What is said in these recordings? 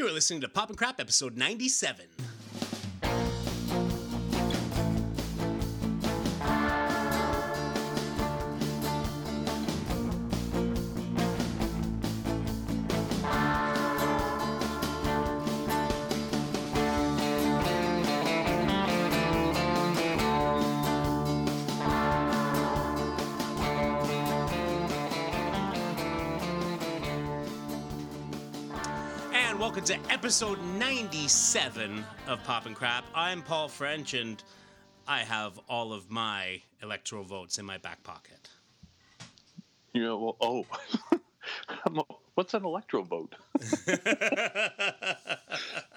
You're listening to Pop and Crap, episode 97. Welcome to episode 97 of Pop and Crap. I'm Paul French, and I have all of my electoral votes in my back pocket. You know, well, oh, a- what's an electoral vote?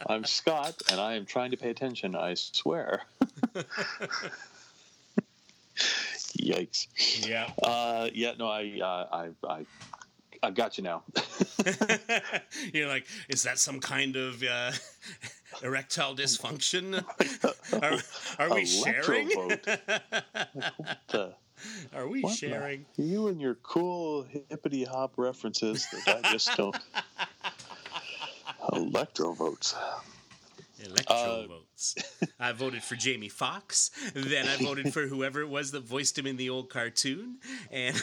I'm Scott, and I am trying to pay attention. I swear. Yikes! Yeah. Uh, yeah, no, I, uh, I, I, I got you now. You're like, is that some kind of uh, erectile dysfunction? Are, are we sharing? the- Are we what the- sharing? You and your cool hippity hop references that I just don't. Electro votes. Electro Uh, votes. I voted for Jamie Foxx. Then I voted for whoever it was that voiced him in the old cartoon. And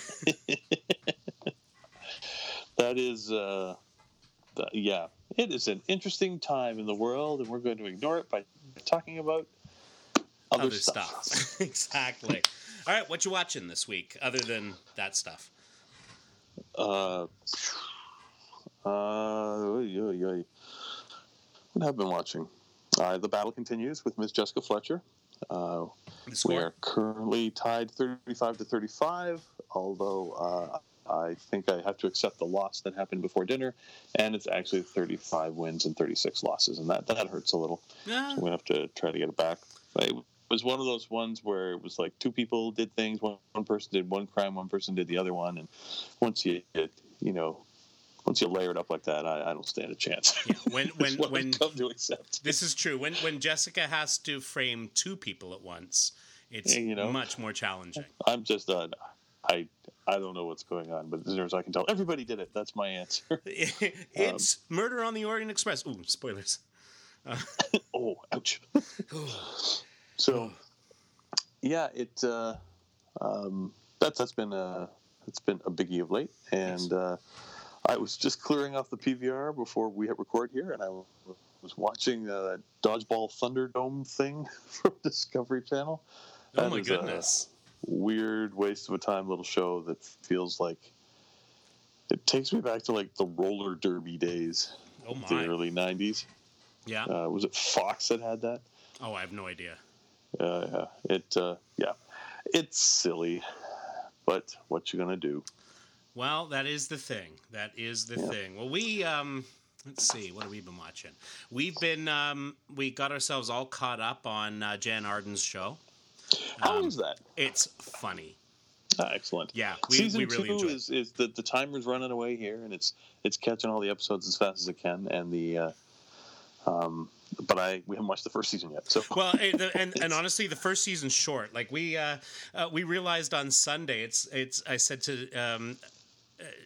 That is, uh, the, yeah, it is an interesting time in the world, and we're going to ignore it by talking about other, other stuff. stuff. exactly. All right, what you watching this week other than that stuff? Uh, uh, oy, oy, oy. what have I been watching? Uh, the battle continues with Miss Jessica Fletcher. Uh, we are currently tied 35 to 35, although uh, I think I have to accept the loss that happened before dinner, and it's actually 35 wins and 36 losses, and that, that hurts a little. Ah, we have to try to get it back. It was one of those ones where it was like two people did things. One, one person did one crime, one person did the other one, and once you you know once you layer it up like that, I, I don't stand a chance. yeah, when when when come to accept. this is true. When when Jessica has to frame two people at once, it's you know. much more challenging. I'm just uh, I I don't know what's going on, but as near as I can tell, everybody did it. That's my answer. it's Murder on the Orient Express. Ooh, spoilers. oh, ouch. so yeah, it uh, um, that's that's been a it's been a biggie of late, and uh, I was just clearing off the PVR before we hit record here, and I was watching uh, that dodgeball Thunderdome thing from Discovery Channel. Oh That my a goodness. Weird waste of a time little show that feels like it takes me back to like the roller derby days, Oh the early '90s. Yeah. Uh, was it Fox that had that? Oh, I have no idea. Uh, yeah, it uh, yeah, it's silly, but what you gonna do? Well, that is the thing. That is the Yeah. thing. Well, we um let's see, what have we been watching? We've been um we got ourselves all caught up on uh, Jann Arden's show. How Um, is that? It's funny. Ah, excellent. Yeah, we, Season we really two is is the the timer's running away here, and it's it's catching all the episodes as fast as it can, and the. Uh, um, but I we haven't watched the first season yet, so Well, the, and and honestly, the first season's short. Like we uh, uh, we realized on Sunday, it's it's. I said to um,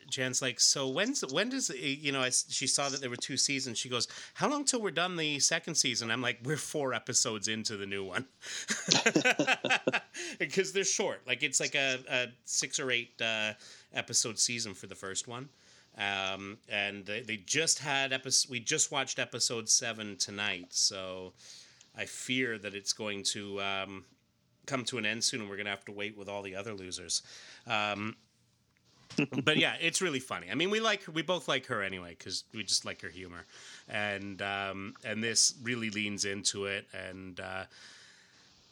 Jan's like, so when's when does eh, you know? I she saw that there were two seasons. She goes, how long till we're done the second season? I'm like, we're four episodes into the new one because they're short. Like it's like a, a six or eight uh, episode season for the first one. Um, and they, they just had episode. We just watched episode seven tonight, so I fear that it's going to um, come to an end soon, and we're going to have to wait with all the other losers. Um, but yeah, it's really funny. I mean, we like we both like her anyway because we just like her humor, and um, and this really leans into it, and uh,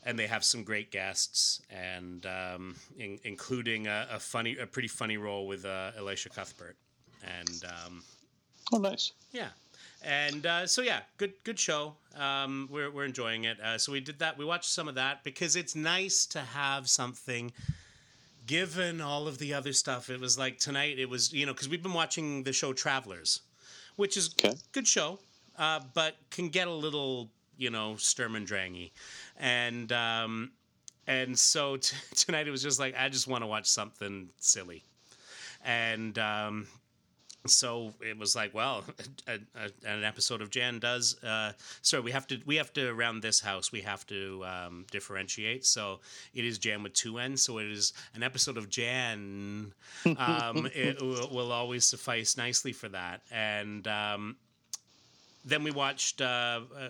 and they have some great guests, and um, in, including a, a funny, a pretty funny role with uh, Elisha Cuthbert, and. Um, oh nice. yeah. And uh, so yeah, good good show. Um, we're we're enjoying it. Uh, so we did that. We watched some of that because it's nice to have something. Given all of the other stuff, it was like tonight. It was you know because we've been watching the show Travelers, which is Okay. good show, uh, but can get a little you know Sturm and Drangy, and um, and so t- tonight it was just like I just want to watch something silly, and um, so it was like, well, a, a, an episode of Jan does. Uh, sorry, we have to we have to around this house we have to um, differentiate. So it is Jann with two N's. So it is an episode of Jann. Um, it will, will always suffice nicely for that. And um, then we watched. Uh, uh,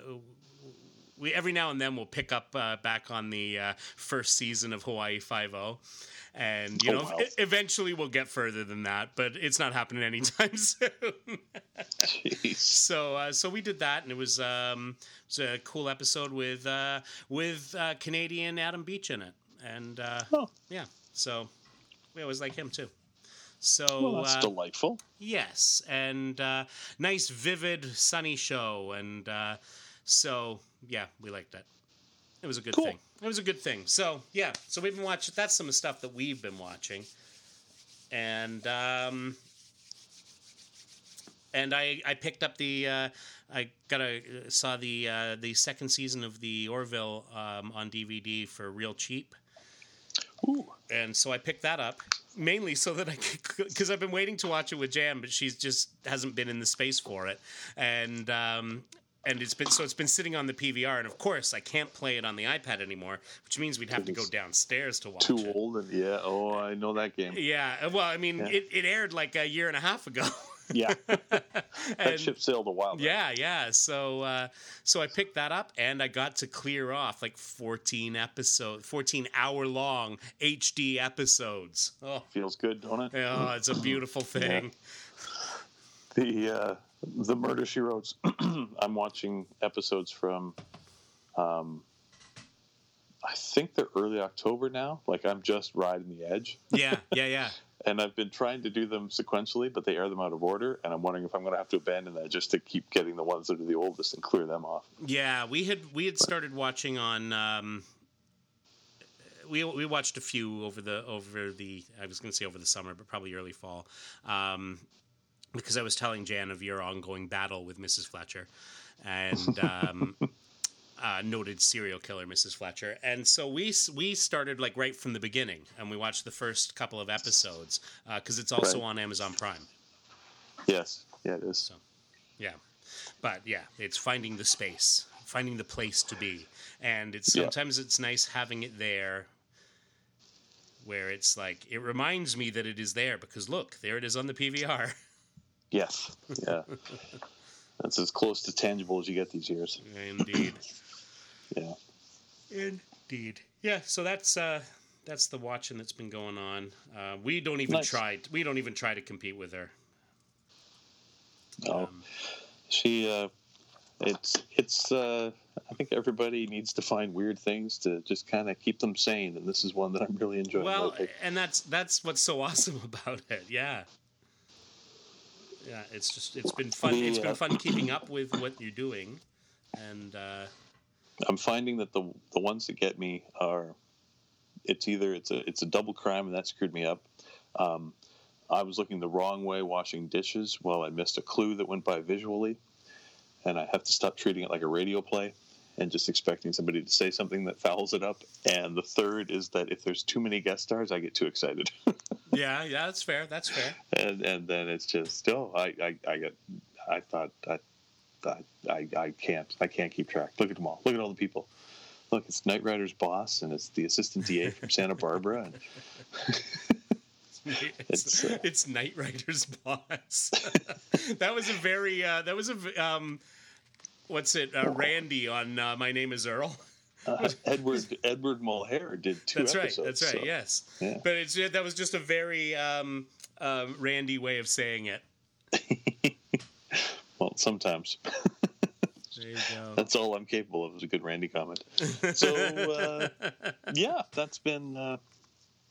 we every now and then we'll pick up uh, back on the uh, first season of Hawaii Five O and you Oh, know wow. eventually we'll get further than that but it's not happening anytime soon so uh, so we did that and it was um it was a cool episode with uh with uh canadian adam beach in it and uh Oh. yeah so we always like him too so Well, that's uh, delightful. Yes, and uh, nice, vivid, sunny show, and uh, so yeah, we liked it. It was a good Cool. thing. It was a good thing. So yeah, so we've been watching. That's some stuff that we've been watching, and um, and I I picked up the uh, I got a saw the uh, the second season of the Orville um, on DVD for real cheap Ooh. and so I picked that up mainly so that I could because I've been waiting to watch it with Jam, but she's just hasn't been in the space for it, and um, and it's been so it's been sitting on the PVR, and of course I can't play it on the iPad anymore, which means we'd have to go downstairs to watch Too it. old and yeah. Oh, I know that game. Yeah, well, I mean, Yeah. it, it aired like a year and a half ago. Yeah, that And- ship sailed a while. back. Yeah, yeah. So uh, so I picked that up and I got to clear off like 14 episode 14 hour long HD episodes. Oh, feels good, don't it? oh it's a beautiful thing. The uh, the Murder She Wrote. I'm watching episodes from. Um, I think they're early October now. Like I'm just riding the edge, Yeah, yeah, yeah. and I've been trying to do them sequentially, but they air them out of order, and I'm wondering if I'm going to have to abandon that just to keep getting the ones that are the oldest and clear them off. Yeah, we had we had started watching on. Um, we we watched a few over the over the I was going to say over the summer, but probably early fall, um, because I was telling Jan of your ongoing battle with Mrs. Fletcher, and. Um, Uh, noted serial killer Mrs. Fletcher, and so we we started like right from the beginning, and we watched the first couple of episodes because it's also Right. on Amazon Prime. Yes, yeah, it is. So, yeah, but yeah, it's finding the space, finding the place to be, and it's Yeah. sometimes it's nice having it there, where it's like it reminds me that it is there because look, there it is on the PVR. Yes, yeah. That's as close to tangible as you get these years. Indeed, Yeah. indeed. Yeah, so that's uh, that's the watching that's been going on. Uh, we don't even Nice. try. We don't even try to compete with her. No. Um, She, uh, it's, it's, uh, I think everybody needs to find weird things to just kind of keep them sane. And this is one that I'm really enjoying. Well, lately. and that's that's what's so awesome about it. Yeah. Yeah, it's just it's been fun. It's been fun keeping up with what you're doing, and uh, I'm finding that the, the ones that get me are, it's either, it's a, it's a double crime and that screwed me up. Um, I was looking the wrong way washing dishes. Well, I missed a clue that went by visually, and I have to stop treating it like a radio play and just expecting somebody to say something that fouls it up. And the third is that if there's too many guest stars, I get too excited. yeah, yeah, that's fair. That's fair. and and then it's just oh I I, I get I thought I, I I I can't I can't keep track. Look at them all. Look at all the people. Look, it's Knight Rider's boss, and it's the assistant DA from Santa Barbara, and It's, It's, uh, it's Knight Rider's boss. that was a very uh, that was a um, what's it? Uh, Randy on uh, My Name Is Earl. uh, Edward Edward Mulhare did two That's right. That's right. so, Yes. yeah. But it's that was just a very um, um, Randy way of saying it. Well, sometimes There you go. that's all I'm capable of is a good Randy comment. So uh, yeah, that's been uh,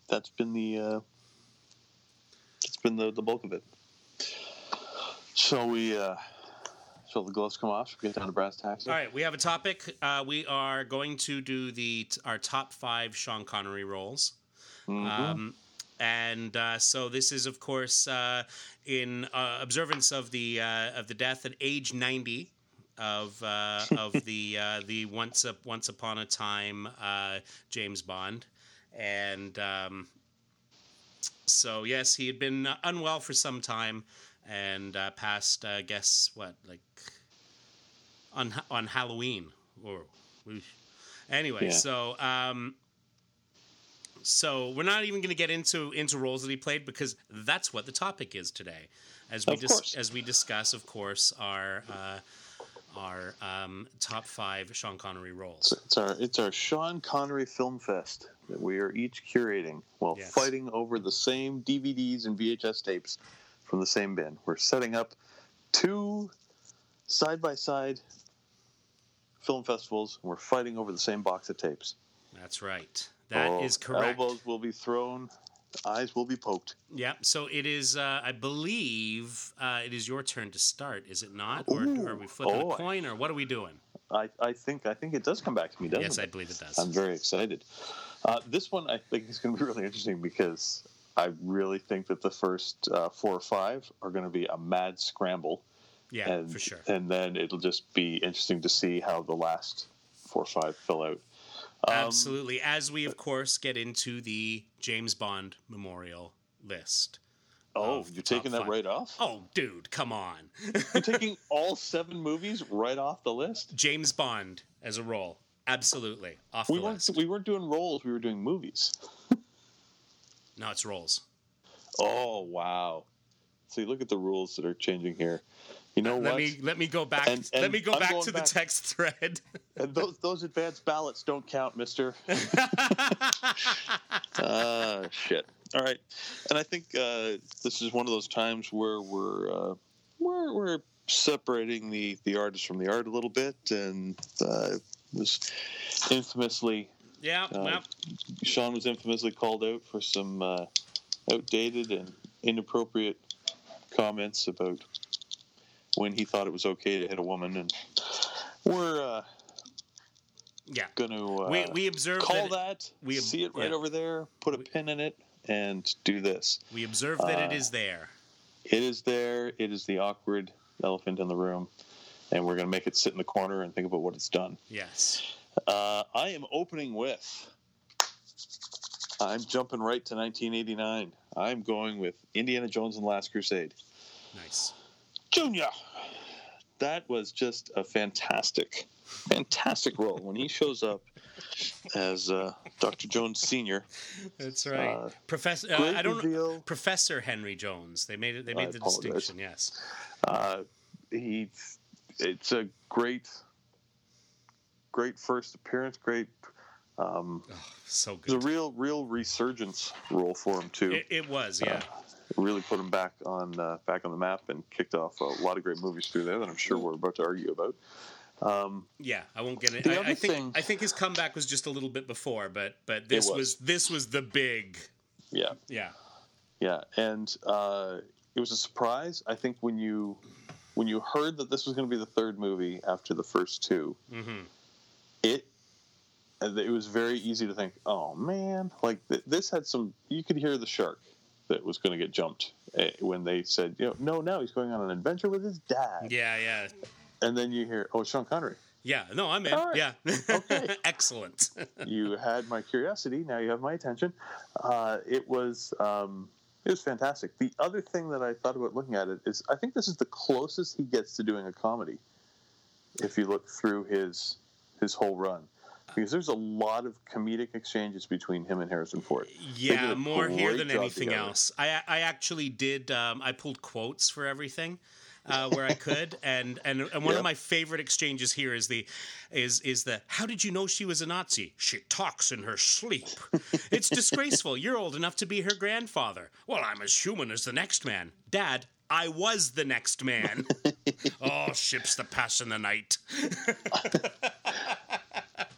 that's been the uh, that's been the, the bulk of it. So we? Shall the gloves come off? We get down to brass tacks? All right, we have a topic. Uh, we are going to do the our top five Sean Connery roles. Mhm. Um, and uh, so this is, of course, uh, in uh, observance of the uh, of the death at age ninety of uh, of the uh, the once up once upon a time uh, James Bond, and um, so yes, he had been unwell for some time, and uh, past uh, guess what like on on Halloween or anyway. Yeah. So um, so we're not even going to get into into roles that he played because that's what the topic is today, as we dis- as we discuss, of course, our uh, our um, top five Sean Connery roles. It's our it's our Sean Connery Film Fest that we are each curating while Yes. fighting over the same DVDs and VHS tapes from the same bin. We're setting up two side by side film festivals. And we're fighting over the same box of tapes. That's right. That is Oh, correct. Elbows will be thrown, eyes will be poked. Yeah. So it is. Uh, I believe uh, it is your turn to start. Is it not? Or Ooh. are we flipping Oh, a coin, or what are we doing? I, I think I think it does come back to me, doesn't yes, it? I believe it does. I'm very excited. Uh, this one I think is going to be really interesting because I really think that the first uh, four or five are going to be a mad scramble, yeah, and for sure. and then it'll just be interesting to see how the last four or five fill out. Um, Absolutely. As we, of course, get into the James Bond Memorial list. Oh, you're taking that five. right off? Oh, dude, come on. You're taking all seven movies right off the list? James Bond as a role. Absolutely. Off We the weren't list. we weren't doing roles. We were doing movies. No, it's roles. Oh wow! See, look at the rules that are changing here. You know Let what? me let me go back. And- let me go I'm back to back. the text thread. And those those advanced ballots don't count, Mister. Ah, shit. All right, and I think uh, this is one of those times where we're uh, we're, we're separating the the artist from the art a little bit, and uh, was infamously yeah, Uh, well, Sean was infamously called out for some uh, outdated and inappropriate comments about when he thought it was okay to hit a woman, and we're uh, yeah. going to uh, we we observed call that, that, we- see it right yeah. over there, put a pin in it, and do this. we observe that it uh, is there. It is there. It is the awkward elephant in the room, and we're going to make it sit in the corner and think about what it's done. Yes. Uh, I am opening with. I'm jumping right to 1989. I'm going with Indiana Jones and the Last Crusade. Nice. Junior. That was just a fantastic, fantastic role when he shows up as uh, Dr. Jones Senior. That's right. Uh, Professor. Uh, I don't. reveal. Professor Henry Jones. They made it. They I made the apologize. distinction. Yes. Uh, he, it's a great, great first appearance. Great. Um, Oh, so it was a real, real resurgence role for him too. It, it was. Yeah. really put him back on uh, back on the map and kicked off a lot of great movies through there that I'm sure we're about to argue about. Um, Yeah, I won't get it. I, I think thing- I think his comeback was just a little bit before, but but this was. was. this was the big. yeah, Yeah. yeah, and uh, it was a surprise. I think when you when you heard that this was going to be the third movie after the first two, hmm it it was very easy to think, oh man, like th- this had some. You could hear the shark that was going to get jumped eh, when they said, you know, no, now he's going on an adventure with his dad, Yeah, yeah, and then you hear, oh, Sean Connery. yeah. No, I'm in. Right. Yeah. Okay. Excellent. you had my curiosity. Now you have my attention. Uh, it was um, it was fantastic. The other thing that I thought about looking at it is I think this is the closest he gets to doing a comedy. If you look through his his whole run, because there's a lot of comedic exchanges between him and Harrison Ford. yeah, more here than anything together. else. I I actually did. Um, I pulled quotes for everything. Uh, where I could, and and and one Yeah. of my favorite exchanges here is the, is is the how did you know she was a Nazi? She talks in her sleep. It's disgraceful. You're old enough to be her grandfather. Well, I'm as human as the next man. Dad, I was the next man. oh, ships that pass in the night.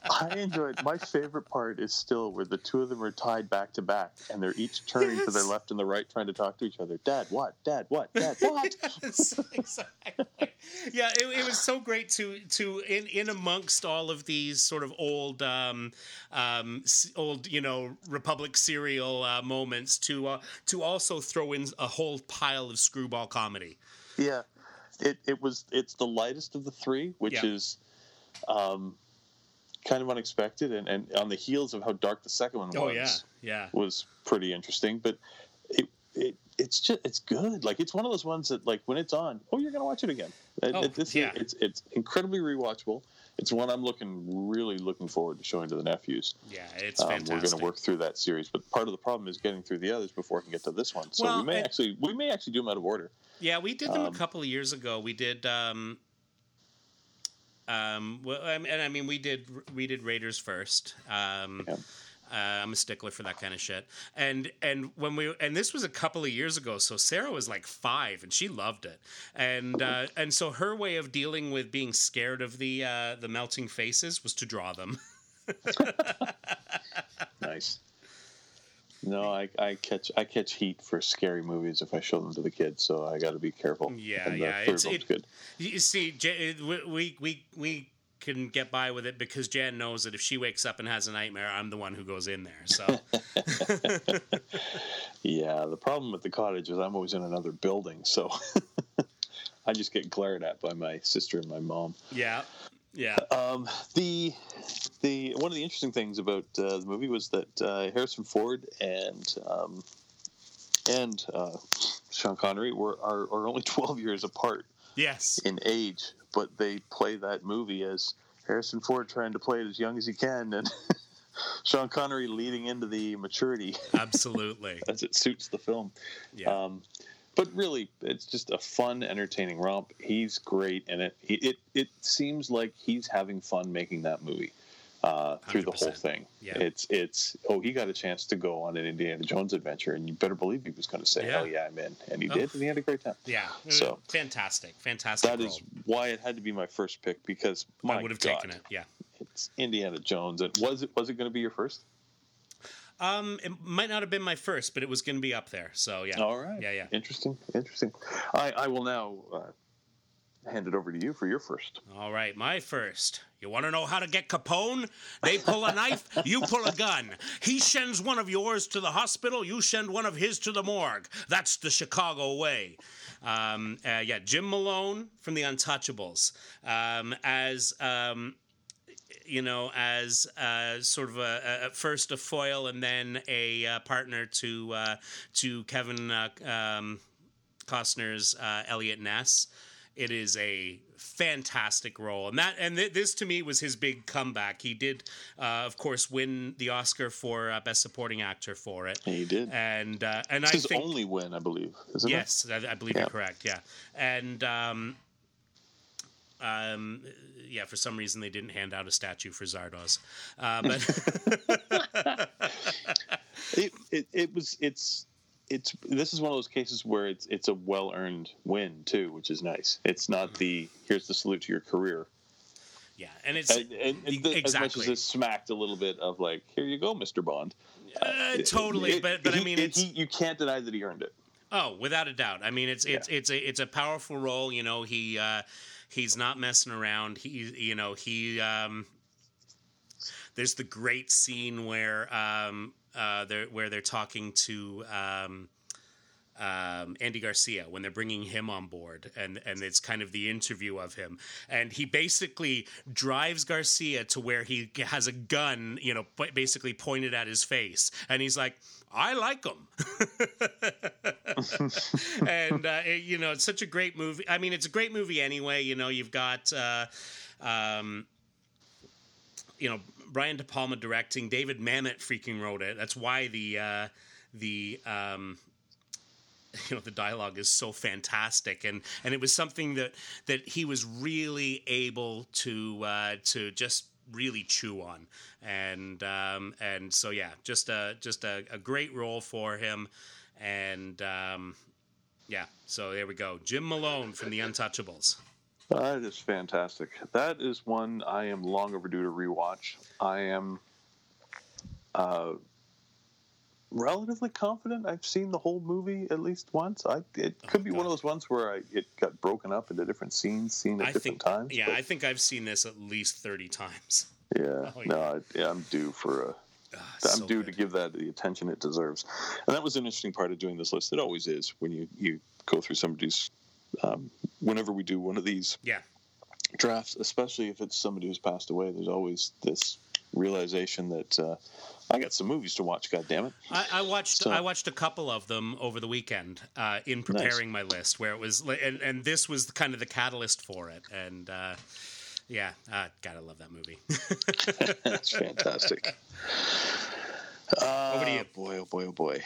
I enjoyed. It. My favorite part is still where the two of them are tied back to back, and they're each turning to their left and the right, trying to talk to each other. Dad, what? Dad, what? Dad, what? Yes, exactly. Yeah, it, it was so great to to in in amongst all of these sort of old um, um, old you know Republic serial uh, moments to uh, to also throw in a whole pile of screwball comedy. Yeah, it it was. It's the lightest of the three, which Yeah. is um, kind of unexpected, and, and on the heels of how dark the second one was, Oh yeah, yeah. was pretty interesting. But it it it's just it's good. Like it's one of those ones that like when it's on, oh, you're gonna watch it again. It, Oh, it- this, yeah. it's it's incredibly rewatchable. It's one I'm looking really looking forward to showing to the nephews. Yeah, it's Um, fantastic. we're going to work through that series, but part of the problem is getting through the others before I can get to this one. So Well, we may actually we may actually do them out of order. Yeah, we did them Um, a couple of years ago. We did. Um, um, well, and I mean, we did we did Raiders first. Um, Yeah. uh, I'm a stickler for that kind of shit. And and when we and this was a couple of years ago, so Sarah was like five and she loved it. And uh, and so her way of dealing with being scared of the uh, the melting faces was to draw them. Nice. No, I, I catch I catch heat for scary movies if I show them to the kids, so I got to be careful. Yeah, and yeah, it's- it- good. You see, we we we can get by with it because Jan knows that if she wakes up and has a nightmare, I'm the one who goes in there. So Yeah, the problem with the cottage is I'm always in another building, so I just get glared at by my sister and my mom. yeah, yeah, Um, the the one of the interesting things about uh, the movie was that uh, Harrison Ford and um, and uh, Sean Connery were are, are only 12 years apart yes, in age, but they play that movie as Harrison Ford trying to play it as young as he can, and Sean Connery leading into the maturity absolutely. as it suits the film. Yeah, Um, but really, it's just a fun, entertaining romp. He's great in it. He, it it seems like he's having fun making that movie uh, through the whole thing. Yeah. It's it's oh, he got a chance to go on an Indiana Jones adventure, and you better believe he was going to say, Yeah. "Hell yeah, I'm in," and he Oh. did, and he had a great time. yeah. so- fantastic, fantastic. That is role. why it had to be my first pick because my I would have taken it. Yeah. It's Indiana Jones. And was it was it going to be your first? Um, it might not have been my first, but it was going to be up there. So yeah. All right. Yeah, yeah. Interesting. Interesting. I, I will now uh, hand it over to you for your first. All right, my first. You want to know how to get Capone? They pull a knife, you pull a gun. He sends one of yours to the hospital, you send one of his to the morgue. That's the Chicago way. Um, uh, yeah, Jim Malone from The Untouchables um, as. Um, you know, as uh, sort of a, a, first a foil and then a uh, partner to uh, to Kevin uh, um, Costner's uh, Eliot Ness. It is a fantastic role, and that and th- this to me was his big comeback. He did, uh, of course, win the Oscar for uh, best supporting actor for it, He did. and uh, and It's I his think only win, I believe. Yes, I, I believe Yeah. you're correct. Yeah, and um, um, yeah, for some reason they didn't hand out a statue for Zardoz, uh, but? It, it, it was. It's. It's. This is one of those cases where it's. It's a well earned win too, which is nice. It's not the here's the salute to your career. yeah, and it's And, and, and the- As much as it smacked a little bit of like, here you go, Mister Bond. uh, totally, It- but but I mean it's he, you can't deny that he earned it. Oh, without a doubt. I mean, it's it's it's a it's a powerful role. You know, he uh, he's not messing around. He you know he um, there's the great scene where um, uh, they're where they're talking to. Um, um, Andy Garcia when they're bringing him on board, and and it's kind of the interview of him, and he basically drives Garcia to where he has a gun, you know, basically pointed at his face, and he's like, "I like him," and uh, it- you know, it's such a great movie. I mean, it's a great movie anyway. You know, you've got. Uh, um, you know Brian De Palma directing. David Mamet freaking wrote it. That's why the uh, the um, you know the dialogue is so fantastic, and and it was something that that he was really able to uh, to just really chew on, and um, and so yeah, just a just a, a great role for him, and um, yeah, so there we go, Jim Malone from The Untouchables. That is fantastic. That is one I am long overdue to rewatch. I am uh, relatively confident I've seen the whole movie at least once. I it could be one of those ones where I, it got broken up into different scenes, seen at I different think times. yeah, but I think I've seen this at least thirty times. yeah, oh, no, I, yeah, I'm due for a. Ah, I'm so due good. to give that the attention it deserves, and that was an interesting part of doing this list. It always is when you you go through somebody's. Um, whenever we do one of these Yeah, drafts, especially if it's somebody who's passed away, there's always this realization that uh, I got some movies to watch. God damn it! I, I watched So- I watched a couple of them over the weekend uh, in preparing my list, where it was and and this was kind of the catalyst for it, and uh, yeah, uh, gotta love that movie. That's fantastic. Uh, Over to you. Boy, oh boy, oh boy.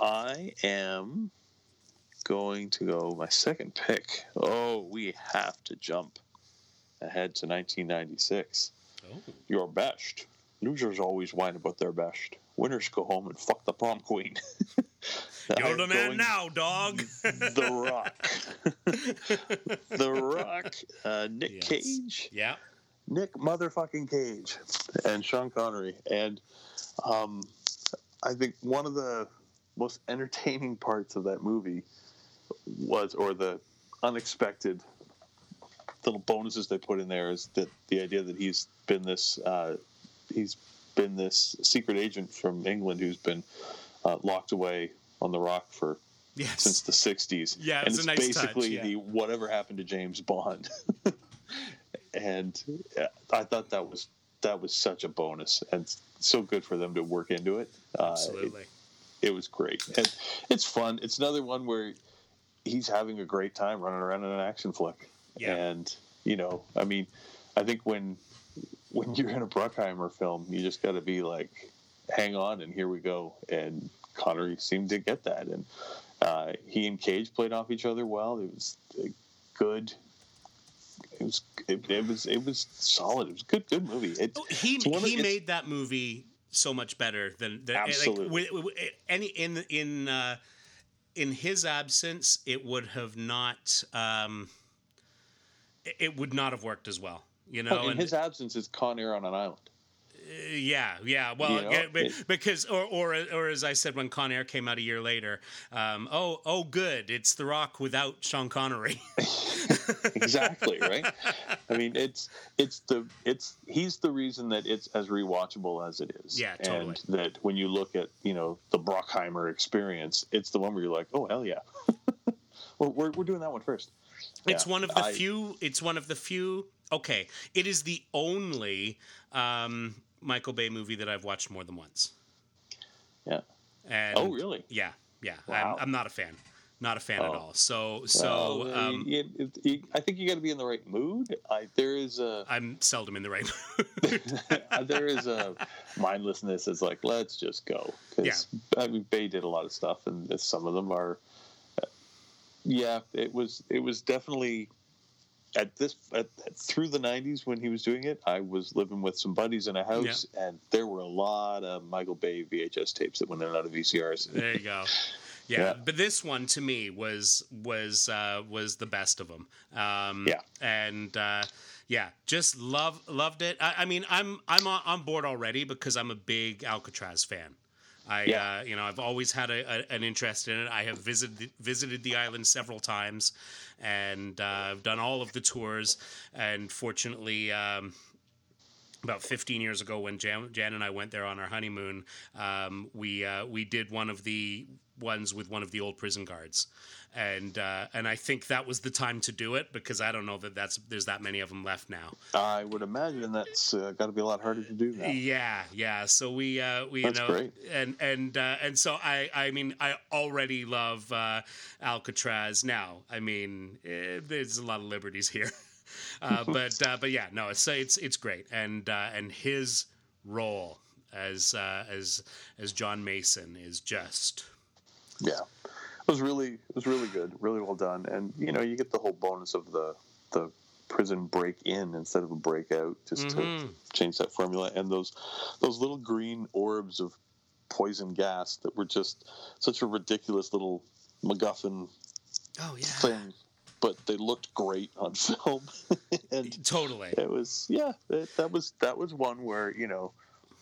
I am going to go my second pick. Oh, we have to jump ahead to 1996. oh, Your best. Losers always whine about their best. Winners go home and fuck the prom queen. you're the man now, dog. The Rock. the Rock. Uh, Nick Yes. Cage. yeah, Nick motherfucking Cage and Sean Connery. And um, I think one of the most entertaining parts of that movie was, or the unexpected little bonuses they put in there, is that the idea that he's been this, uh, he's been this secret agent from England who's been uh, locked away on the rock for yes, since the 60s. Yeah, and it's it's a nice touch, basically yeah. the whatever happened to James Bond. and uh, I thought that was that was such a bonus and so good for them to work into it. Uh, absolutely. it, it was great. And it's fun. It's another one where he's having a great time running around in an action flick. Yeah. And, you know, I mean, I think when when you're in a Bruckheimer film, you just got to be like, hang on, and here we go. And Connery seemed to get that, and uh, he and Cage played off each other well. It was good. It was it, it was it was solid. It was a good good movie. It, Oh, he of- he made that movie so much better than, than Absolutely. Like, any in in uh, in his absence, it would have not. Um, it- would not have worked as well. You know, Oh, in and- his absence, it's Con Air on an island. Yeah, yeah. Well, You know, yeah, it- because or, or or as I said when Con Air came out a year later, um, oh oh good, it's The Rock without Sean Connery. exactly right i mean it's it's the it's he's the reason that it's as rewatchable as it is Yeah, totally. and that when you look at you know the Bruckheimer experience it's the one where you're like oh hell yeah we're, we're, we're doing that one first It's Yeah, one of the I- few. It's one of the few. Okay, it is the only um, Michael Bay movie that I've watched more than once. yeah And oh really Yeah, yeah. Wow. I'm, I'm not a fan. Not a fan at Oh. all. So so Well, um, you- you- you- i think you got to be in the right mood I, there is a I'm seldom in the right mood. there is a mindlessness it's like let's just go 'Cause, i mean bay did a lot of stuff and some of them are uh, yeah it was it was definitely at this at, through the 90s when he was doing it i was living with some buddies in a house and there were a lot of michael bay vhs tapes that went in and out of vcrs There you go. Yeah, Yeah. but this one to me was was uh, was the best of them. Um, Yeah. and uh, yeah, just love loved it. I, I mean, I'm I'm on, on board already because I'm a big Alcatraz fan. I Yeah. uh, you know I've always had a, a, an interest in it. I have visited visited the island several times, and uh, I've done all of the tours. And fortunately. Um, about 15 years ago when Jan, Jan and I went there on our honeymoon, um, we uh, we did one of the ones with one of the old prison guards, and uh, and I think that was the time to do it because I don't know that that's there's that many of them left now. i would imagine that's uh, got to be a lot harder to do now Yeah, yeah. So we uh, we That's you know great. and and uh, and so I I mean I already love uh, Alcatraz now. I mean eh, there's a lot of liberties here, uh, but uh, but yeah no it's it's it's great and uh, and his role as uh, as as John Mason is just Yeah, it was really it was really good, really well done, and you know you get the whole bonus of the the prison break in instead of a breakout, just to Mhm. change that formula, and those those little green orbs of poison gas that were just such a ridiculous little MacGuffin oh yeah. thing, but they looked great on film, and totally. it was yeah that, that was that was one where you know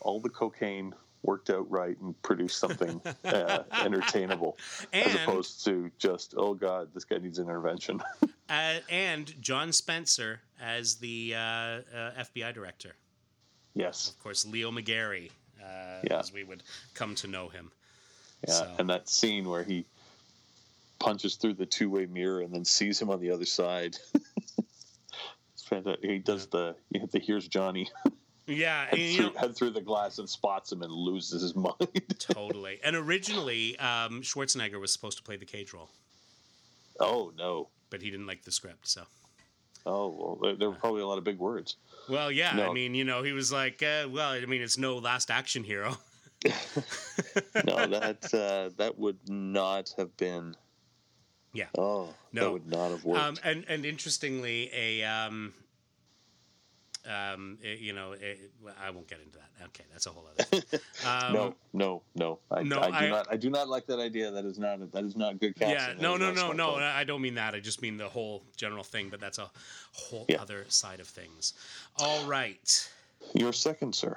all the cocaine worked out right and produced something uh, entertainable as opposed to just oh god this guy needs intervention uh, and John Spencer as the uh, uh, FBI director. yes of course, Leo McGarry, uh, Yeah. as we would come to know him. yeah So- and that scene where he punches through the two-way mirror and then sees him on the other side it's fantastic he does the the here's johnny Yeah, and, through, know, through the glass and spots him and loses his mind. totally. And originally, um, Schwarzenegger was supposed to play the cage role, oh no. but he didn't like the script. So, Oh well, there, were probably a lot of big words. well, yeah. I mean, you know, he was like, uh, well, I mean, it's no Last Action Hero. No, that uh, that would not have been. Yeah. Oh, No. that would not have worked. Um, and and interestingly, a um, um, it- you know, it, well, I won't get into that. Okay, that's a whole other. Thing. Um, no, no, no. I, no, I do I- not. I do not like that idea. That is not. That is not good casting. Yeah, no, no, no, no. play. I don't mean that. I just mean the whole general thing. But that's a whole Yeah. other side of things. All right. Your second, sir.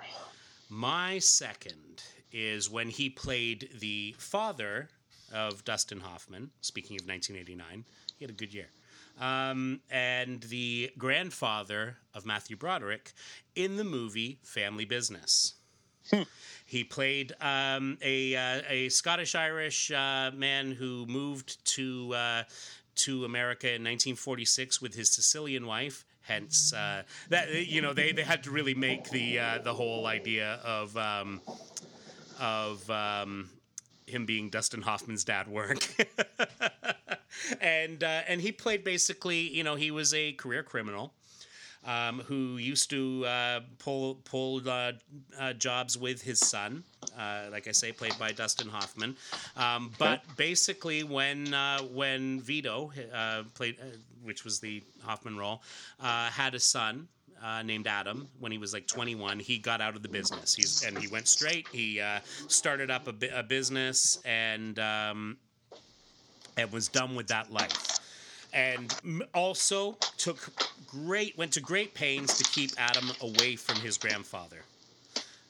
My second is when he played the father of Dustin Hoffman. Speaking of 1989, he had a good year. Um, and the grandfather of Matthew Broderick in the movie Family Business. He played um, a uh, a Scottish Irish uh, man who moved to uh, to America in 1946 with his Sicilian wife. Hence, uh, that you know they, they had to really make the uh, the whole idea of um, of um, him being Dustin Hoffman's dad work. and uh, and he played basically, you know, he was a career criminal um, who used to uh, pull pull uh, uh, jobs with his son, uh, like I say, played by Dustin Hoffman. Um, but basically, when uh, when Vito uh, played, uh, which was the Hoffman role, uh, had a son. Uh, named Adam. When he was like 21, he got out of the business. He's and he went straight. He uh, started up a, a business and um, and was done with that life. And also took great went to great pains to keep Adam away from his grandfather.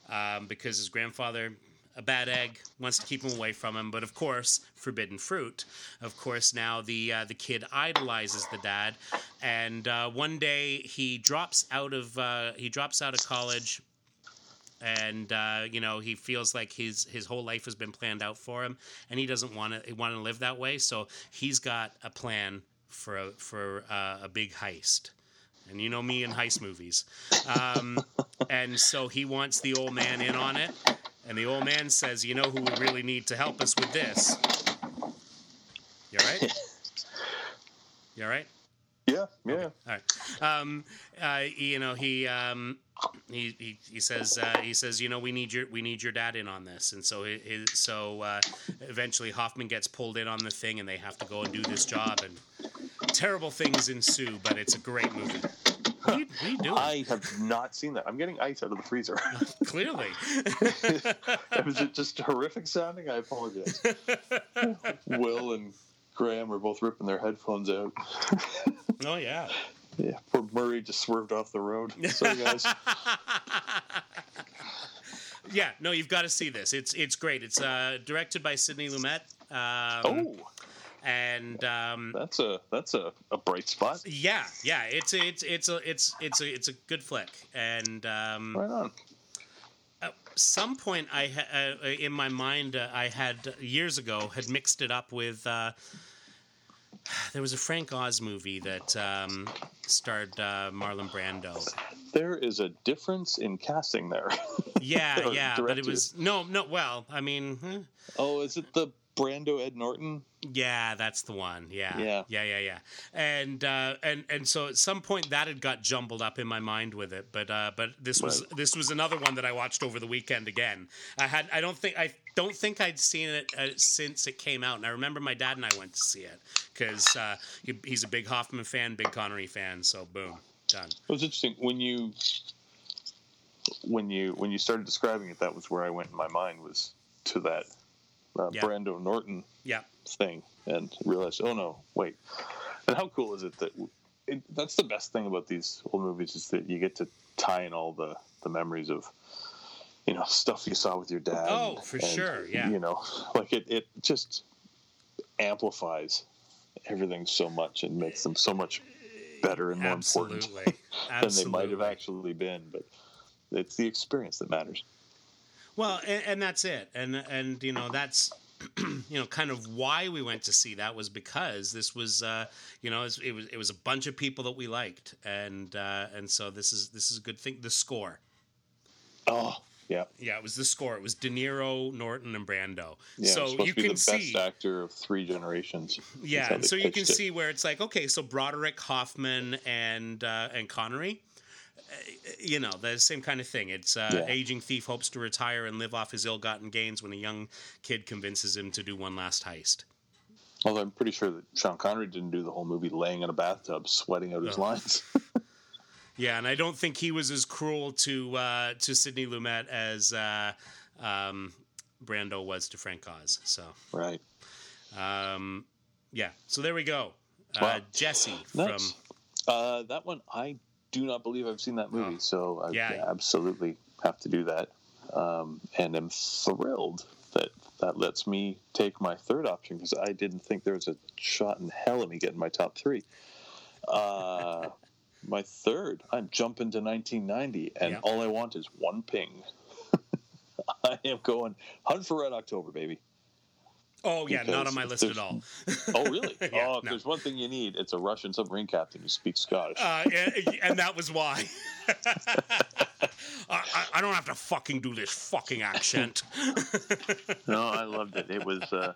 Um, because his grandfather a bad egg wants to keep him away from him. But of course forbidden fruit. Of course now the uh, the kid idolizes the dad. And uh, one day he drops out of uh, he drops out of college and uh, you know he feels like his his whole life has been planned out for him, and he doesn't want to want to live that way. So he's got a plan for a, for uh, a big heist. And you know me in heist movies, um, and so he wants the old man in on it. And the old man says, "You know who we really need to help us with this? You all right? You all right? Yeah, yeah. All right. Um, uh, you know, he, um, he, he, he says, uh, he says, you know, we need your, we need your dad in on this. And so, so, uh, eventually Hoffman gets pulled in on the thing and they have to go and do this job and terrible things ensue, but it's a great movie. What are you, what are you doing? I have not seen that. I'm getting ice out of the freezer. Clearly. Was it just horrific sounding? I apologize. Will and Graham are both ripping their headphones out. oh yeah. Yeah, poor Murray just swerved off the road. Sorry, guys. Yeah, no, you've got to see this. It's it's great. It's uh, directed by Sidney Lumet. Um, oh, and um, that's a that's a, a bright spot. Yeah, yeah, it's a, it's it's a it's it's a it's a good flick, and um, Right on. at some point I ha- uh, in my mind uh, I had years ago had mixed it up with uh, there was a Frank Oz movie that um, starred uh, Marlon Brando. There is a difference in casting there. Yeah, yeah, but it was no, no. Well, I mean, huh? oh, is it the Brando Ed Norton? Yeah, that's the one. Yeah, Yeah. yeah, yeah, yeah. And uh, and and so at some point that had got jumbled up in my mind with it, but uh, but this was Right. this was another one that I watched over the weekend again. I had I don't think I don't think I'd seen it uh, since it came out, and I remember my dad and I went to see it because uh, he, he's a big Hoffman fan, big Connery fan. So boom, done. It was interesting when you when you when you started describing it. That was where I went in my mind was to that uh, Yeah. Brando Norton Yeah, thing, and realized, oh no, wait. And how cool is it that it, that's the best thing about these old movies is that you get to tie in all the the memories of you know stuff you saw with your dad. Oh, for sure, yeah. You know, like it it just amplifies everything so much and makes them so much better and more important absolutely, than they might have actually been. But it's the experience that matters. Well, and, and that's it, and and you know that's you know kind of why we went to see that was because this was uh, you know it was, it was it was a bunch of people that we liked, and uh, and so this is this is a good thing. The score, Oh, yeah. Yeah, it was the score. It was De Niro, Norton, and Brando. Yeah, so supposed you to be can the see, best actor of three generations. Yeah. So you can it. see where it's like, okay, so Broderick, Hoffman, and uh, and Connery. uh, You know, the same kind of thing. It's uh, Yeah. aging thief hopes to retire and live off his ill-gotten gains when a young kid convinces him to do one last heist. Although I'm pretty sure that Sean Connery didn't do the whole movie laying in a bathtub, sweating out his lines. Yeah, and I don't think he was as cruel to uh, to Sidney Lumet as uh, um, Brando was to Frank Oz. So, right. um, yeah. So there we go. Uh, Wow. Jesse Nice. from Uh, that one, I do not believe I've seen that movie, Oh. so I Yeah. absolutely have to do that. Um, and am thrilled that that lets me take my third option because I didn't think there was a shot in hell of me getting my top three. My third, I'm jumping to 1990, and Yeah. all I want is one ping. I am going Hunt for Red October, baby. Oh yeah, not on my list at all. Oh, really? Yeah, oh, if no. there's one thing you need, it's a Russian submarine captain who speaks Scottish. Uh, and, and that was why. I, I, I don't have to fucking do this fucking accent. No, I loved it. It was uh,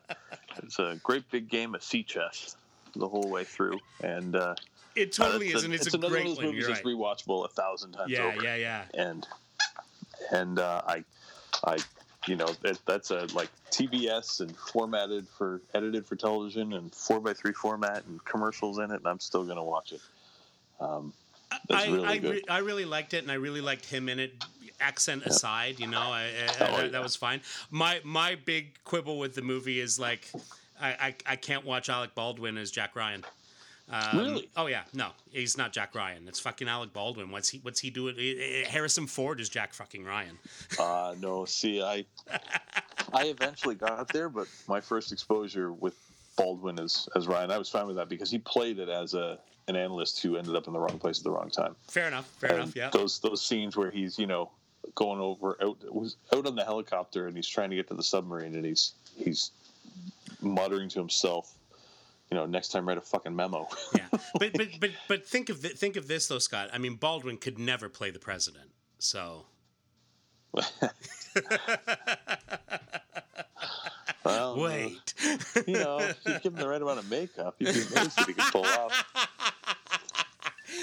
it's a great big game of sea chess the whole way through, and uh, It totally it's is, a- and it's, it's a another great one of those movies that's right. rewatchable a thousand times Yeah, over. yeah, yeah. and and uh, I, I, you know, that, that's a like TBS and formatted for edited for television and four by three format and commercials in it, and I'm still gonna watch it. Um, I, really I, re- I really liked it, and I really liked him in it. Accent aside, you know, I, Oh, that, yeah. was fine. My my big quibble with the movie is like, I, I, I can't watch Alec Baldwin as Jack Ryan. Um, Really? Oh yeah, no, he's not Jack Ryan. It's fucking Alec Baldwin. What's he What's he doing? Eh, eh, Harrison Ford is Jack fucking Ryan. Uh, no, see, I I eventually got there, but my first exposure with Baldwin as as Ryan, I was fine with that because he played it as a an analyst who ended up in the wrong place at the wrong time. Fair enough. Fair And enough. Yeah. Those those scenes where he's you know going over out was out on the helicopter and he's trying to get to the submarine and he's he's muttering to himself, you know, next time write a fucking memo. yeah, but but but but think of th- think of this though, Scott. I mean, Baldwin could never play the president. So well, wait. you know, if you give him the right amount of makeup, you'd be amazed what he could pull off.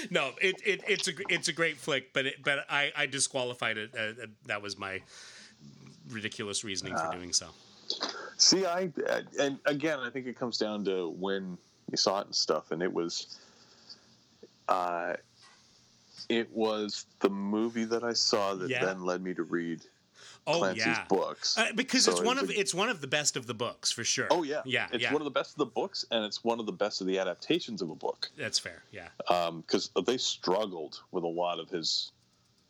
no, it, it it's a it's a great flick, but it, but I I disqualified it. Uh, uh, that was my ridiculous reasoning Ah. for doing so. See, I and again, I think it comes down to when you saw it and stuff, and it was, uh, it was the movie that I saw that Yeah. then led me to read Oh Clancy's yeah, books. uh, because So it's one of a- it's one of the best of the books for sure. oh yeah, yeah, It's yeah. one of the best of the books, and it's one of the best of the adaptations of a book That's fair. Yeah, because they struggled with a lot of his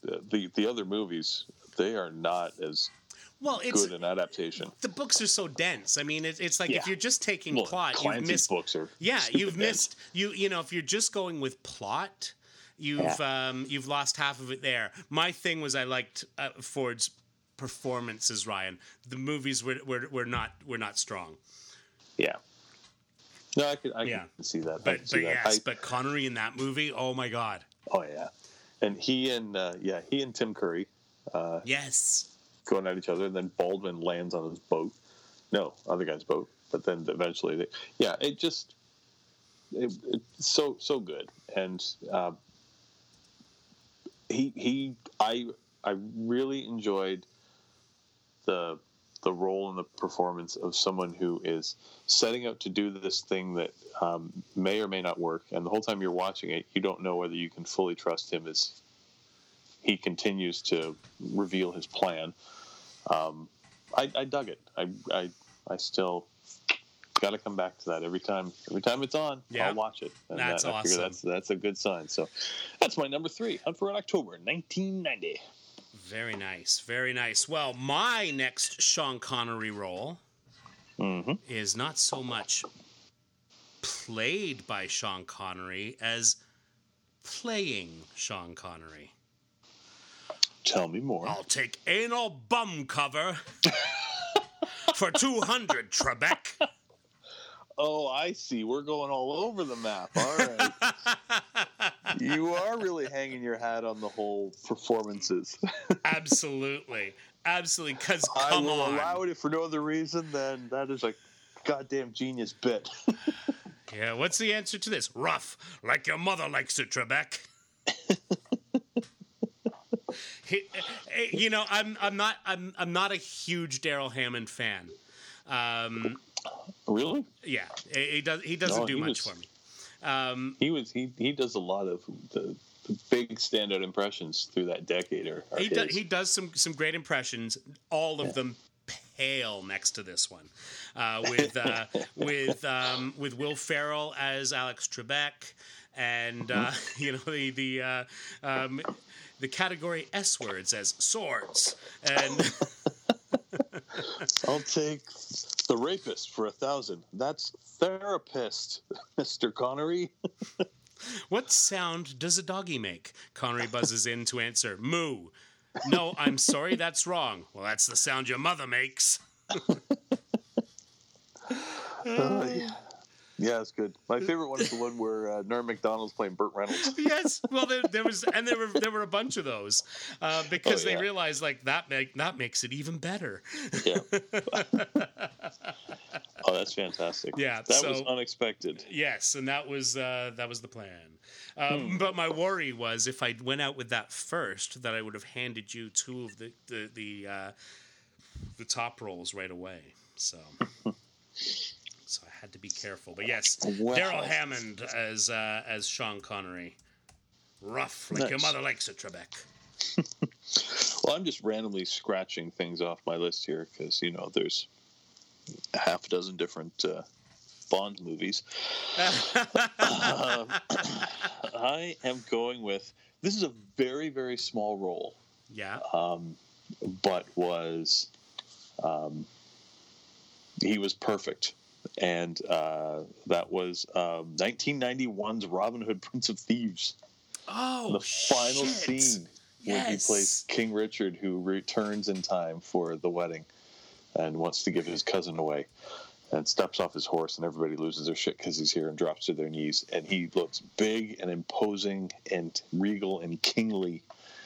uh, the the other movies. They are not as well, it's good an adaptation. the books are so dense. I mean, it, it's like if you're just taking Well, plot, you've Clancy's missed books are Yeah, you've dense. missed you. You know, if you're just going with plot, you've um, you've lost half of it there. My thing was I liked uh, Ford's performances, Ryan. The movies were were, were not were not strong, Yeah. No, I could I Yeah. can see that. I but see but that. yes, I- but Connery in that movie, oh my god, Oh yeah, and he and uh, yeah he and Tim Curry uh, yes, going at each other, and then Baldwin lands on his boat. No, other guy's boat. But then eventually, they, yeah, it just it, it's so so good, and uh, he he I I really enjoyed the the role and the performance of someone who is setting out to do this thing that um, may or may not work, and the whole time you're watching it, you don't know whether you can fully trust him as he continues to reveal his plan. Um, I, I dug it. I, I, I still got to come back to that every time. Every time it's on, Yeah. I'll watch it. And That's that, awesome. that's that's a good sign. So that's my number three. Hunt for Red October, 1990. very nice, very nice. Well, my next Sean Connery role Mm-hmm. is not so much played by Sean Connery as playing Sean Connery. Tell me more. I'll take anal bum cover for 200, Trebek. Oh, I see. We're going all over the map. All right. you are really hanging your hat on the whole performances. Absolutely, absolutely. Because I will on, allow it if for no other reason than that is a goddamn genius bit. yeah. What's the answer to this? Rough, like your mother likes it, Trebek. He- you know, I'm I'm not I'm I'm not a huge Darrell Hammond fan. Um, really? yeah, he does he doesn't No, do he much was- for me. Um, He was he he does a lot of the, the big standout impressions through that decade. Or, he does he does some some great impressions. All of them pale next to this one, uh, with uh, with um, with Will Ferrell as Alex Trebek, and uh, you know the the uh, um, the category S words as swords, and I'll take the rapist for a thousand. That's therapist, Mister Connery. what sound does a doggy make? Connery buzzes in to answer, "Moo." No, I'm sorry, that's wrong. Well, that's the sound your mother makes. Uh, yeah. Yeah, it's good. My favorite one is the one where uh, Norm Macdonald's playing Burt Reynolds. yes. Well, there, there was, and there were there were a bunch of those uh, because Oh, they realized like that make that makes it even better. Yeah. oh, that's fantastic. Yeah, that was unexpected. Yes, and that was uh, that was the plan. Um, Hmm. But my worry was if I went out with that first, that I would have handed you two of the the the, uh, the top roles right away. So. So I had to be careful, but yes, Wow. Darrell Hammond as uh, as Sean Connery, rough like your mother likes it, Trebek. Well, I'm just randomly scratching things off my list here because you know there's a half a dozen different uh, Bond movies. Um, I am going with this is a very very small role, yeah, um, but was um, he was perfect, and uh, that was um, 1991's Robin Hood, Prince of Thieves. Oh, the final shit. scene where he plays King Richard, who returns in time for the wedding and wants to give his cousin away. And steps off his horse, and everybody loses their shit because he's here and drops to their knees. And he looks big and imposing and regal and kingly,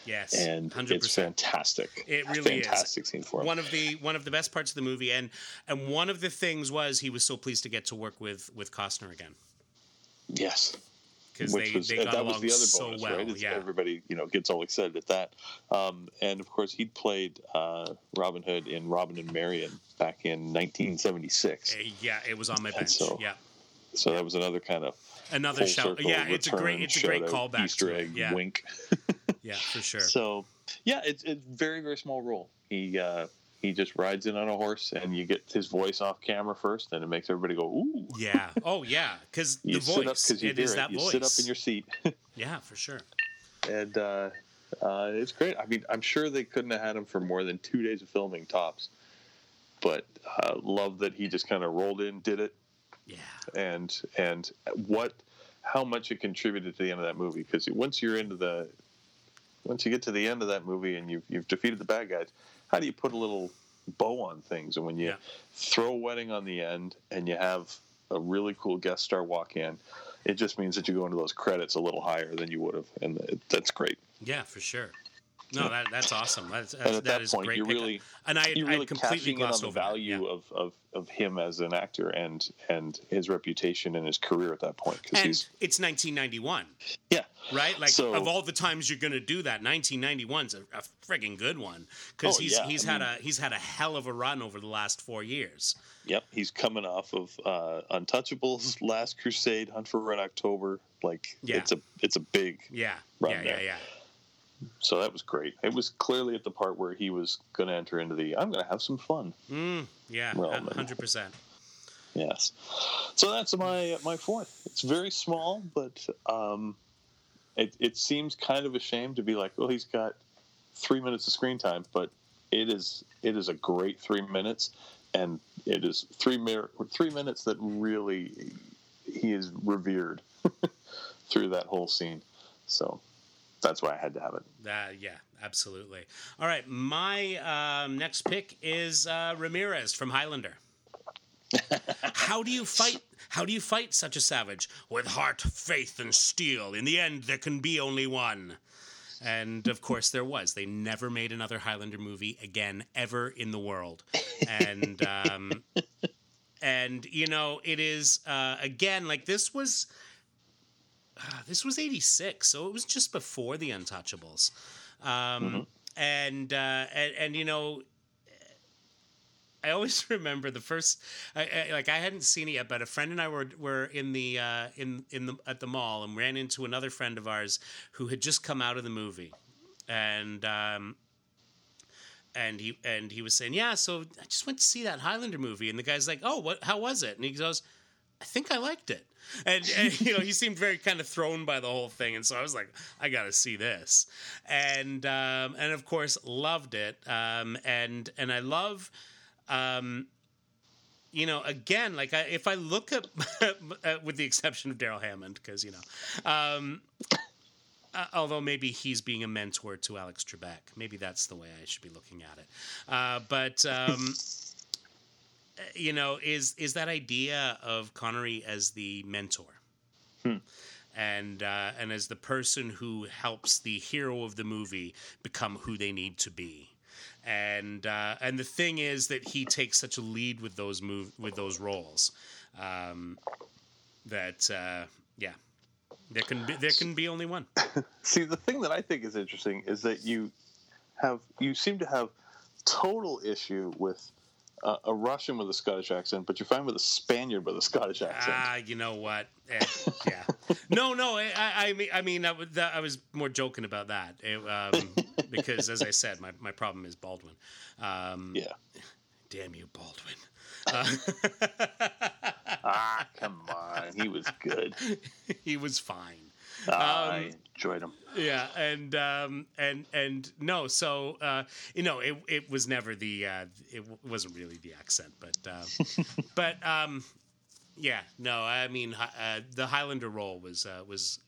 Yes, and 100%. it's fantastic. It really is. fantastic scene for him. One of the one of the best parts of the movie, and and one of the things was he was so pleased to get to work with with Costner again yes, because they was they got that along was the other so bonus, well. right? It's- Yeah, Everybody, you know, gets all excited at that. Um, and of course, he'd played uh, Robin Hood in Robin and Marion back in 1976. Uh, yeah, it was on my bench. so- yeah, So that was another kind of another shout. Yeah, it's a great it's a great callback. Easter egg, Yeah, wink. yeah, for sure. So yeah, it's it's very very small role. He uh, he just rides in on a horse, and you get his voice off camera first, and it makes everybody go ooh. Yeah. Oh yeah, because the You sit up voice. you It hear is it. that you voice. sit up in your seat, Yeah, for sure. and uh, uh, it's great. I mean, I'm sure they couldn't have had him for more than two days of filming tops, but uh, love that he just kind of rolled in, did it, Yeah. and and what how much it contributed to the end of that movie because once you're into the once you get to the end of that movie and you've, you've defeated the bad guys how do you put a little bow on things and when you Yeah. throw a wedding on the end and you have a really cool guest star walk in it just means that you go into those credits a little higher than you would have and that's great Yeah, for sure. No, that that's awesome. That's, and at that that point great you're pickup. really and I you're I really completely in on the value Yeah. of, of, of him as an actor and and his reputation and his career at that point because And he's it's 1991, yeah right? Like So- of all the times you're going to do that, 1991's a, a friggin' good one because Oh, he's yeah, he's I had mean- a he's had a hell of a run over the last four years. Yep, he's coming off of uh, Untouchables, Last Crusade, Hunt for Red October. Like Yeah. it's a it's a big. Yeah, Run yeah, yeah, yeah. So that was great. It was clearly at the part where he was going to enter into the I'm going to have some fun. Mm, yeah, hundred percent. Yes. So that's my my fourth. It's very small, but um, it it seems kind of a shame to be like, well, he's got three minutes of screen time, but it is it is a great three minutes, and it is three mir- three minutes that really he is revered through that whole scene. So that's why I had to have it. Uh, yeah, absolutely. All right, my um, next pick is uh, Ramirez from Highlander. how do you fight? How do you fight such a savage? With heart, faith, and steel. In the end, there can be only one. And of course, there was. They never made another Highlander movie again, ever in the world. And um, and you know, it is uh, again like this was uh, this was '86, so it was just before the Untouchables. Um, And uh, and and you know, I always remember the first, I, I, like I hadn't seen it yet, but a friend and I were were in the uh, in in the at the mall and ran into another friend of ours who had just come out of the movie, and um, and he and he was saying, yeah, so I just went to see that Highlander movie, and the guy's like, oh, what? How was it? And he goes, I think I liked it. And, and you know he seemed very kind of thrown by the whole thing, and so I was like, I got to see this, and um, and of course loved it, um, and and I love, um, you know, again, like I, if I look at, with the exception of Darrell Hammond, because you know, um, uh, although maybe he's being a mentor to Alex Trebek, maybe that's the way I should be looking at it, uh, but. Um, you know, is is that idea of Connery as the mentor, and uh, and as the person who helps the hero of the movie become who they need to be, and uh, and the thing is that he takes such a lead with those move with those roles, um, that uh, yeah, there can be there can be only one. See, the thing that I think is interesting is that you have you seem to have total issue with uh, a Russian with a Scottish accent, but you're fine with a Spaniard with a Scottish accent. Ah, you know what? Eh, yeah. No, no. I, I mean, I mean, I, that, I was more joking about that It, um, because, as I said, my, my problem is Baldwin. Um, yeah. Damn you, Baldwin. Uh, Ah, come on. He was good. he was fine. Um, I enjoyed him. Yeah, and um, and and no, so uh, you know, it it was never the uh, it w- wasn't really the accent, but uh, but um, yeah, no, I mean uh, the Highlander role was uh, was